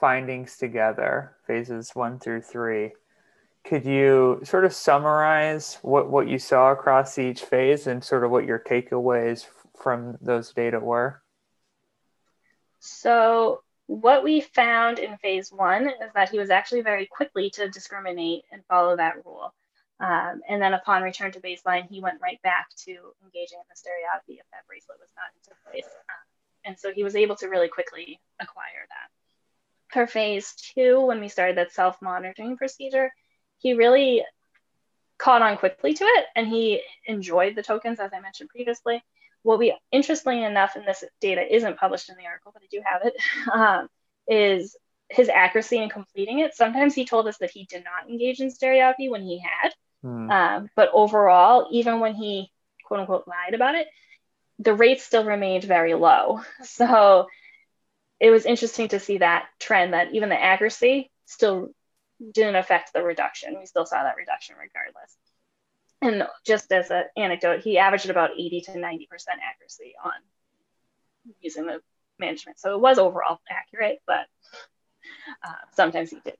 findings together, phases one through three. Could you sort of summarize what, what you saw across each phase and sort of what your takeaways from those data were? So, what we found in phase one is that he was actually very quickly to discriminate and follow that rule. Um, and then upon return to baseline, he went right back to engaging in the stereotypy if that bracelet was not into place. Um, and so he was able to really quickly acquire that for phase two, when we started that self monitoring procedure, he really caught on quickly to it and he enjoyed the tokens, as I mentioned previously. What we, interestingly enough, and this data isn't published in the article, but I do have it, um, is his accuracy in completing it. Sometimes he told us that he did not engage in stereotypy when he had. Hmm. Um, but overall, even when he quote unquote lied about it, the rates still remained very low. So it was interesting to see that trend that even the accuracy still didn't affect the reduction. We still saw that reduction regardless. And just as an anecdote, he averaged about 80 to 90% accuracy on using the management. So it was overall accurate, but uh, sometimes he did.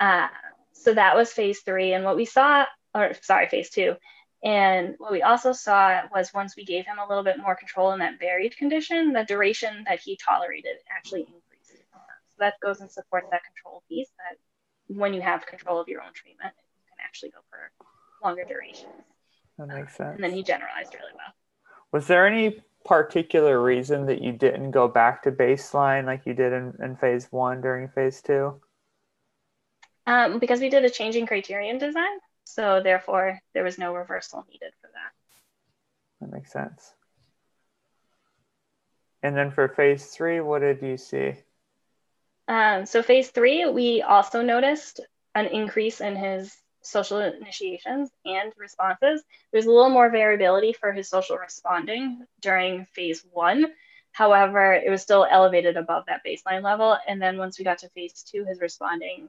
Uh, so that was phase three. And what we saw, or sorry, phase two. And what we also saw was once we gave him a little bit more control in that buried condition, the duration that he tolerated actually increased. So that goes and supports that control piece that when you have control of your own treatment, you can actually go for longer durations. That makes sense. And then he generalized really well. Was there any particular reason that you didn't go back to baseline like you did in, in phase one during phase two? Um, because we did a changing criterion design. So therefore, there was no reversal needed for that. That makes sense. And then for phase three, what did you see? Um, so phase three, we also noticed an increase in his social initiations and responses. There's a little more variability for his social responding during phase one. However, it was still elevated above that baseline level. And then once we got to phase two, his responding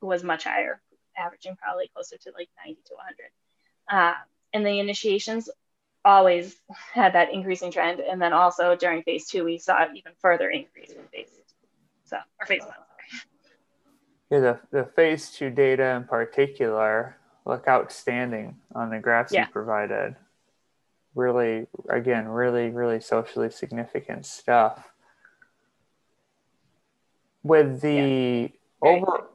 was much higher, averaging probably closer to like 90 to 100. Uh, and the initiations always had that increasing trend. And then also during phase two, we saw even further increase in phase so or phase one. Yeah, the, the phase two data in particular look outstanding on the graphs yeah. you provided. Really, again, really, really socially significant stuff. With the yeah. over,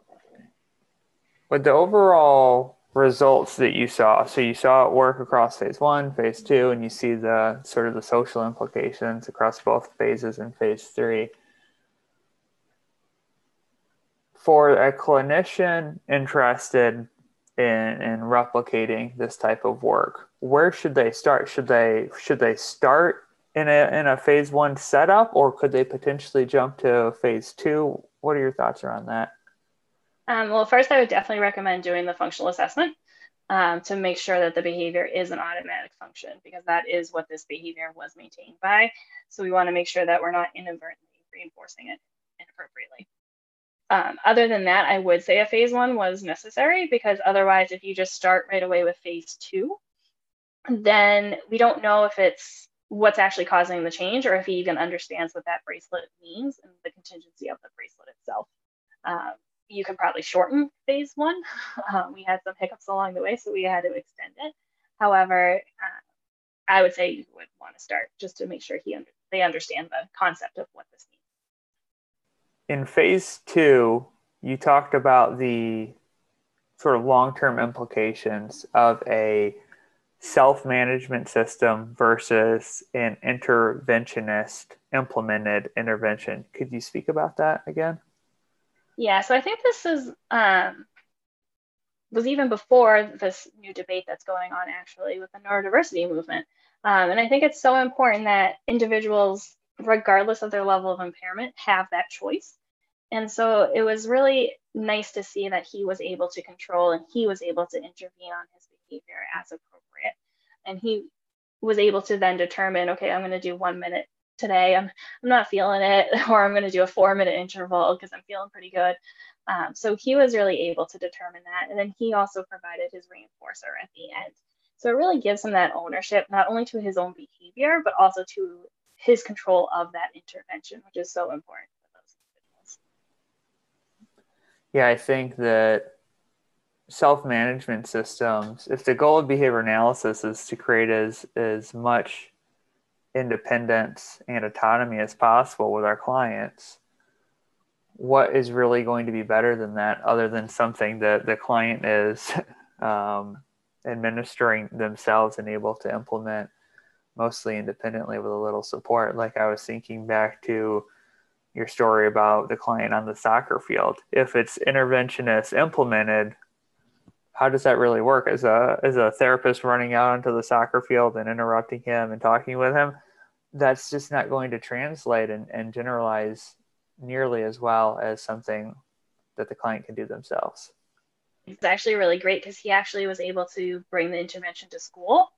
with the overall results that you saw, so you saw it work across phase one, phase two, and you see the sort of the social implications across both phases and phase three for a clinician interested in, in replicating this type of work, where should they start? Should they should they start in a in a phase one setup, or could they potentially jump to phase two? What are your thoughts around that? Um, well, first, I would definitely recommend doing the functional assessment um, to make sure that the behavior is an automatic function because that is what this behavior was maintained by. So we want to make sure that we're not inadvertently reinforcing it inappropriately. Um, other than that, I would say a phase one was necessary because otherwise, if you just start right away with phase two, then we don't know if it's what's actually causing the change or if he even understands what that bracelet means and the contingency of the bracelet itself. Um, you can probably shorten phase one. Uh, we had some hiccups along the way, so we had to extend it. However, uh, I would say you would want to start just to make sure he under- they understand the concept of what this means in phase two, you talked about the sort of long term implications of a self management system versus an interventionist implemented intervention. Could you speak about that again? Yeah, so I think this is um, was even before this new debate that's going on actually with the neurodiversity movement. Um, and I think it's so important that individuals, regardless of their level of impairment, have that choice and so it was really nice to see that he was able to control and he was able to intervene on his behavior as appropriate. And he was able to then determine, okay, I'm going to do one minute today. I'm, I'm not feeling it, or I'm going to do a four minute interval because I'm feeling pretty good. Um, so he was really able to determine that. And then he also provided his reinforcer at the end. So it really gives him that ownership, not only to his own behavior, but also to his control of that intervention, which is so important. Yeah, I think that self management systems, if the goal of behavior analysis is to create as, as much independence and autonomy as possible with our clients, what is really going to be better than that other than something that the client is um, administering themselves and able to implement mostly independently with a little support? Like I was thinking back to your story about the client on the soccer field. If it's interventionist implemented, how does that really work as a as a therapist running out onto the soccer field and interrupting him and talking with him? That's just not going to translate and, and generalize nearly as well as something that the client can do themselves. It's actually really great because he actually was able to bring the intervention to school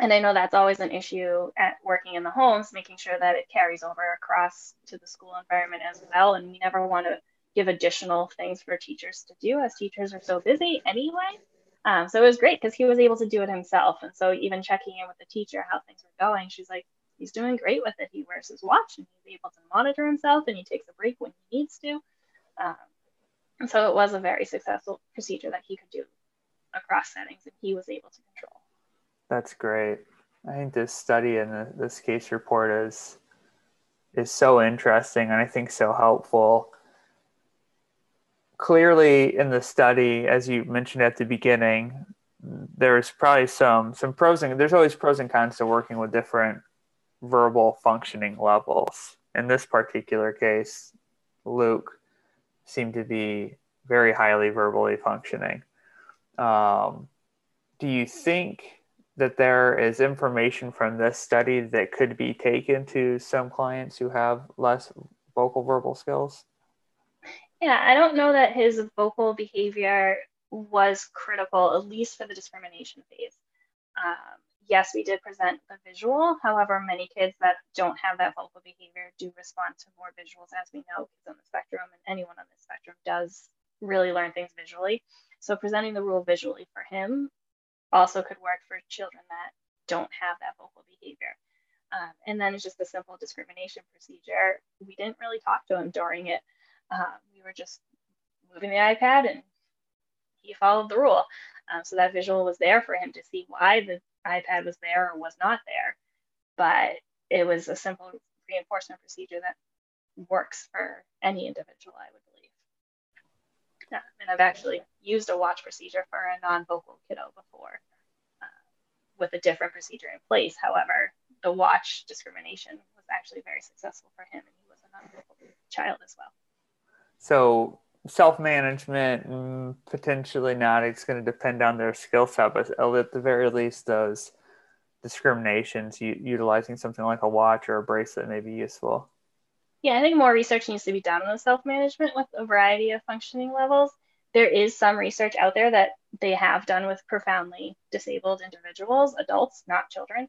And I know that's always an issue at working in the homes, making sure that it carries over across to the school environment as well. And we never want to give additional things for teachers to do as teachers are so busy anyway. Um, so it was great because he was able to do it himself. And so even checking in with the teacher how things were going, she's like, he's doing great with it. He wears his watch and he's able to monitor himself and he takes a break when he needs to. Um, and so it was a very successful procedure that he could do across settings and he was able to control. That's great. I think this study and this case report is is so interesting and I think so helpful. Clearly, in the study, as you mentioned at the beginning, there's probably some some pros and there's always pros and cons to working with different verbal functioning levels. In this particular case, Luke seemed to be very highly verbally functioning. Um, do you think that there is information from this study that could be taken to some clients who have less vocal verbal skills? Yeah, I don't know that his vocal behavior was critical, at least for the discrimination phase. Um, yes, we did present the visual. However, many kids that don't have that vocal behavior do respond to more visuals, as we know, kids on the spectrum and anyone on the spectrum does really learn things visually. So presenting the rule visually for him also could work for children that don't have that vocal behavior. Um, and then it's just a simple discrimination procedure. We didn't really talk to him during it. Um, we were just moving the iPad and he followed the rule. Um, so that visual was there for him to see why the iPad was there or was not there. But it was a simple reinforcement procedure that works for any individual, I would believe. And I've actually used a watch procedure for a non-vocal kiddo before uh, with a different procedure in place. However, the watch discrimination was actually very successful for him, and he was a non-vocal child as well. So self-management mm, potentially not it's going to depend on their skill set but at the very least those discriminations u- utilizing something like a watch or a bracelet may be useful yeah i think more research needs to be done on self-management with a variety of functioning levels there is some research out there that they have done with profoundly disabled individuals adults not children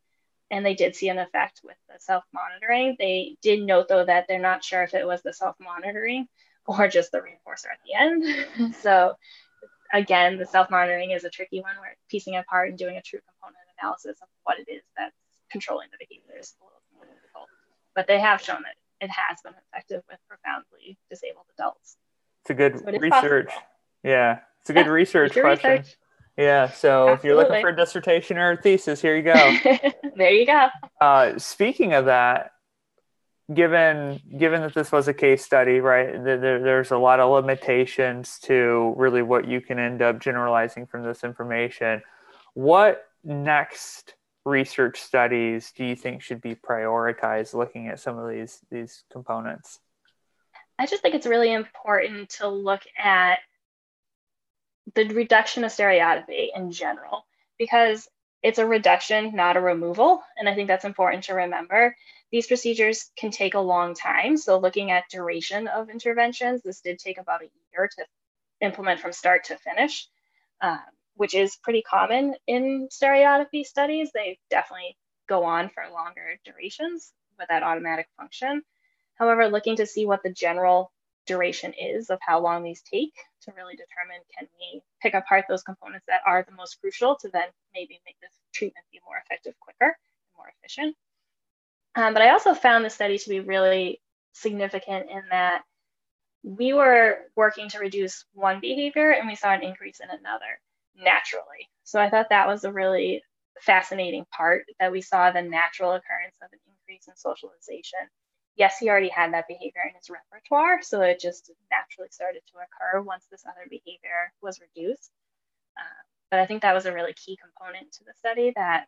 and they did see an effect with the self-monitoring they did note though that they're not sure if it was the self-monitoring or just the reinforcer at the end. Mm-hmm. so again, the self-monitoring is a tricky one where piecing apart and doing a true component analysis of what it is that's controlling the behavior is a little more difficult. But they have shown that it has been effective with profoundly disabled adults. It's a good so research. Possible. Yeah, it's a good yeah, research question. Research. Yeah, so Absolutely. if you're looking for a dissertation or a thesis, here you go. there you go. Uh, speaking of that, given given that this was a case study, right? There, there's a lot of limitations to really what you can end up generalizing from this information. What next research studies do you think should be prioritized looking at some of these these components? I just think it's really important to look at the reduction of stereotypy in general because it's a reduction, not a removal. And I think that's important to remember. These procedures can take a long time. So, looking at duration of interventions, this did take about a year to implement from start to finish, um, which is pretty common in stereotypy studies. They definitely go on for longer durations with that automatic function. However, looking to see what the general duration is of how long these take to really determine can we pick apart those components that are the most crucial to then maybe make this treatment be more effective quicker and more efficient. Um, but I also found the study to be really significant in that we were working to reduce one behavior and we saw an increase in another naturally. So I thought that was a really fascinating part that we saw the natural occurrence of an increase in socialization. Yes, he already had that behavior in his repertoire, so it just naturally started to occur once this other behavior was reduced. Uh, but I think that was a really key component to the study that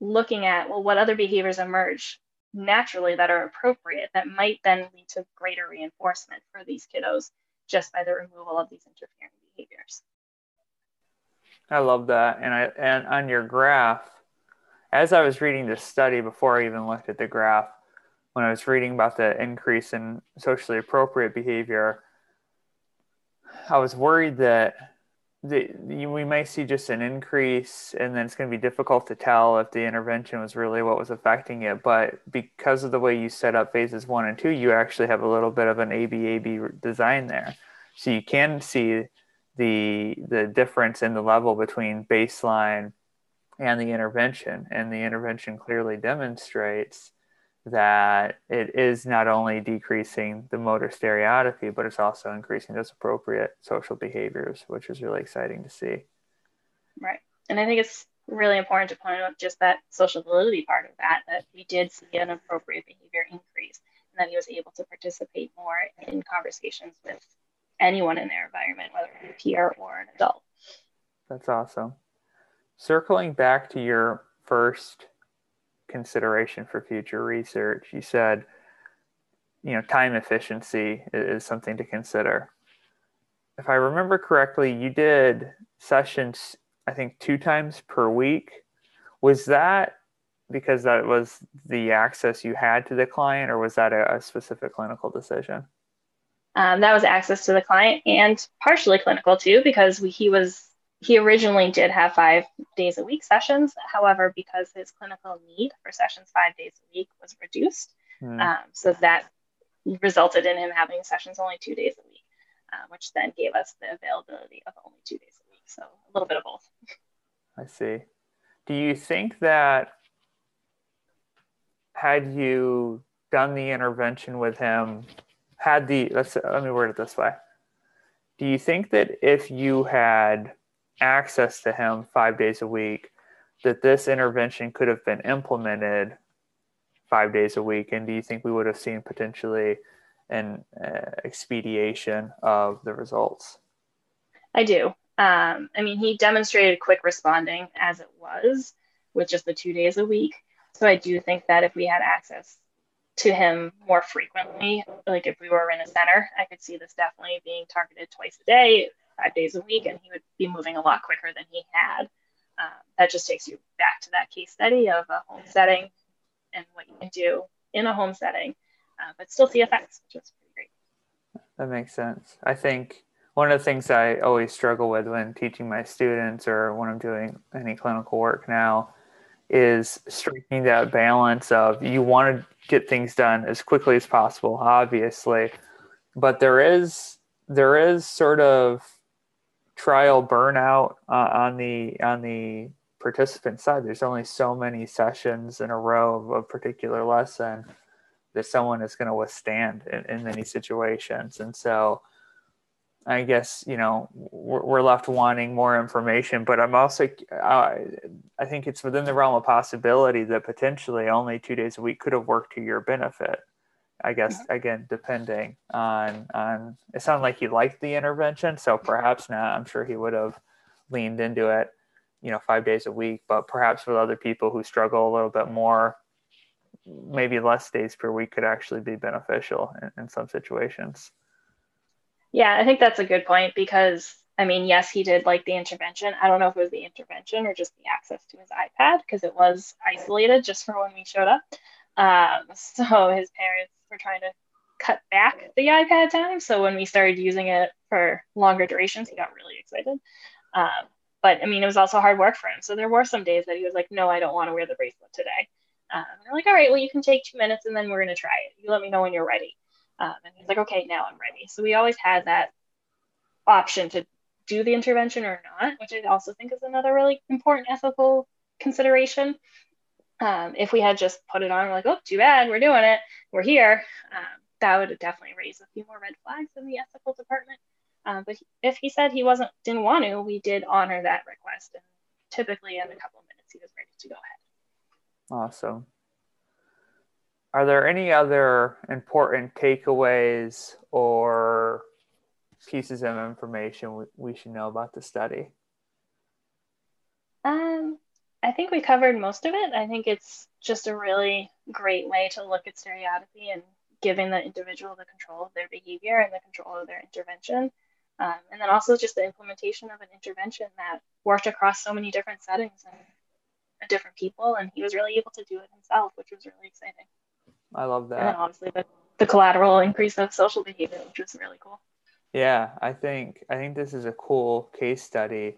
looking at, well, what other behaviors emerge naturally that are appropriate that might then lead to greater reinforcement for these kiddos just by the removal of these interfering. I love that. And I and on your graph, as I was reading the study before I even looked at the graph, when I was reading about the increase in socially appropriate behavior, I was worried that the, we may see just an increase and then it's going to be difficult to tell if the intervention was really what was affecting it but because of the way you set up phases one and two you actually have a little bit of an ABAB design there so you can see the the difference in the level between baseline and the intervention and the intervention clearly demonstrates that it is not only decreasing the motor stereotypy, but it's also increasing those appropriate social behaviors, which is really exciting to see. Right. And I think it's really important to point out just that social validity part of that, that we did see an appropriate behavior increase and that he was able to participate more in conversations with anyone in their environment, whether it be a peer or an adult. That's awesome. Circling back to your first consideration for future research. You said, you know, time efficiency is something to consider. If I remember correctly, you did sessions, I think, two times per week. Was that because that was the access you had to the client, or was that a, a specific clinical decision? Um, that was access to the client and partially clinical too, because we, he was he originally did have five days a week sessions. However, because his clinical need for sessions five days a week was reduced, mm. um, so that resulted in him having sessions only two days a week, uh, which then gave us the availability of only two days a week. So a little bit of both. I see. Do you think that had you done the intervention with him, had the let's let me word it this way. Do you think that if you had access to him five days a week, that this intervention could have been implemented five days a week? And do you think we would have seen potentially an uh, expediation of the results? I do. Um, I mean, he demonstrated quick responding as it was with just the two days a week. So I do think that if we had access to him more frequently, like if we were in a center, I could see this definitely being targeted twice a day, five days a week, and he would be moving a lot quicker than he had. Um, that just takes you back to that case study of a home setting and what you can do in a home setting, uh, but still see effects, which is pretty great. That makes sense. I think one of the things I always struggle with when teaching my students or when I'm doing any clinical work now is striking that balance of you want to get things done as quickly as possible, obviously, but there is there is sort of trial burnout uh, on the on the participant side. There's only so many sessions in a row of a particular lesson that someone is going to withstand in, in many situations, and so. I guess you know we're, we're left wanting more information, but I'm also uh, I think it's within the realm of possibility that potentially only two days a week could have worked to your benefit. I guess again, depending on on it sounded like he liked the intervention, so perhaps not. I'm sure he would have leaned into it, you know, five days a week. But perhaps with other people who struggle a little bit more, maybe less days per week could actually be beneficial in, in some situations. Yeah, I think that's a good point because I mean, yes, he did like the intervention. I don't know if it was the intervention or just the access to his iPad because it was isolated just for when we showed up. Um, so his parents were trying to cut back the iPad time. So when we started using it for longer durations, he got really excited. Um, but I mean, it was also hard work for him. So there were some days that he was like, no, I don't want to wear the bracelet today. Um, we're like, all right, well, you can take two minutes and then we're going to try it. You let me know when you're ready. Um, and he's like, okay, now I'm ready. So we always had that option to do the intervention or not, which I also think is another really important ethical consideration. Um, if we had just put it on, like, oh, too bad, we're doing it, we're here, um, that would definitely raise a few more red flags in the ethical department. Um, but if he said he wasn't didn't want to, we did honor that request, and typically in a couple of minutes he was ready to go ahead. Awesome. Are there any other important takeaways or pieces of information we, should know about the study? Um, I think we covered most of it. I think it's just a really great way to look at stereotypy and giving the individual the control of their behavior and the control of their intervention. Um, and then also just the implementation of an intervention that worked across so many different settings and different people. And he was really able to do it himself, which was really exciting. I love that. And obviously the, the collateral increase of social behavior, which was really cool. Yeah, I think I think this is a cool case study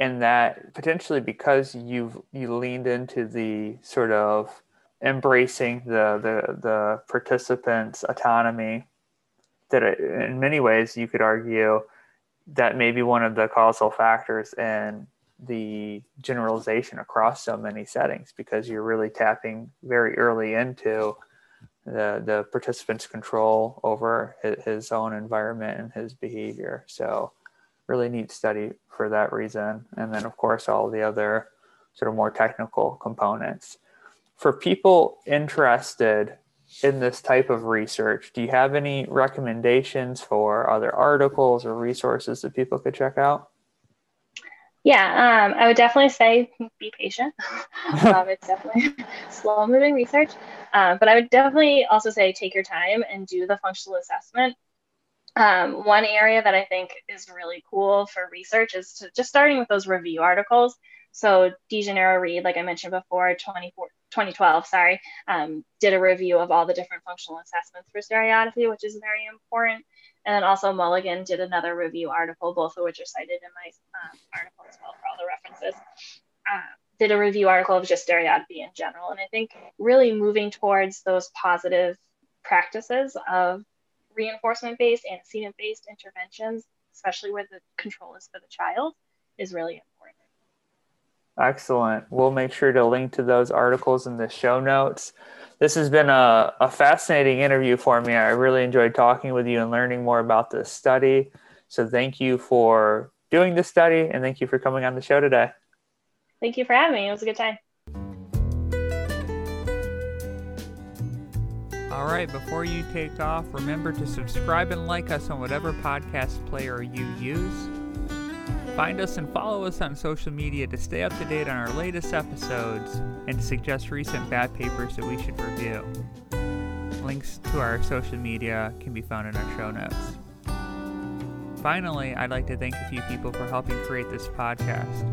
in that potentially because you've you leaned into the sort of embracing the the, the participants autonomy that it, in many ways you could argue that may be one of the causal factors in the generalization across so many settings because you're really tapping very early into the the participant's control over his, own environment and his behavior. So really neat study for that reason. And then of course all the other sort of more technical components. For people interested in this type of research, do you have any recommendations for other articles or resources that people could check out? Yeah, um, I would definitely say be patient. um, it's definitely slow moving research, um, but I would definitely also say take your time and do the functional assessment. Um, one area that I think is really cool for research is to just starting with those review articles. So DiGennaro Reed, like I mentioned before, 2012, sorry, um, did a review of all the different functional assessments for stereotypy, which is very important. And then also Mulligan did another review article, both of which are cited in my um, article as well for all the references. Uh, did a review article of just stereotypy in general. And I think really moving towards those positive practices of reinforcement based, antecedent based interventions, especially where the control is for the child, is really important. Excellent. We'll make sure to link to those articles in the show notes. This has been a, a fascinating interview for me. I really enjoyed talking with you and learning more about this study. So, thank you for doing this study and thank you for coming on the show today. Thank you for having me. It was a good time. All right, before you take off, remember to subscribe and like us on whatever podcast player you use. Find us and follow us on social media to stay up to date on our latest episodes and to suggest recent BAP papers that we should review. Links to our social media can be found in our show notes. Finally, I'd like to thank a few people for helping create this podcast.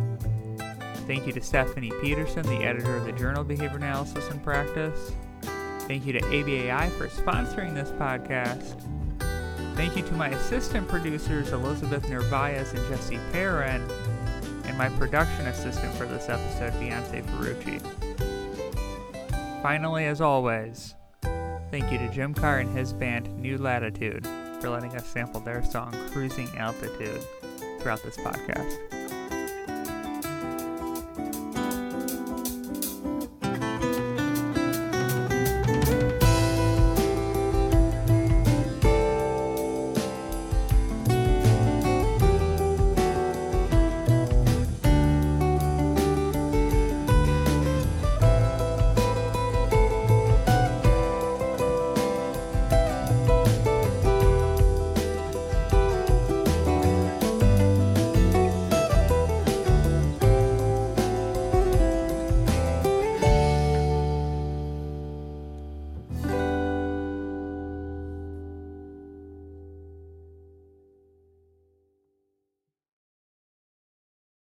Thank you to Stephanie Peterson, the editor of the Journal Behavior Analysis in Practice. Thank you to ABAI for sponsoring this podcast. Thank you to my assistant producers, Elizabeth Nervias and Jesse Perrin, and my production assistant for this episode, Beyonce Ferrucci. Finally, as always, thank you to Jim Carr and his band New Latitude for letting us sample their song Cruising Altitude throughout this podcast.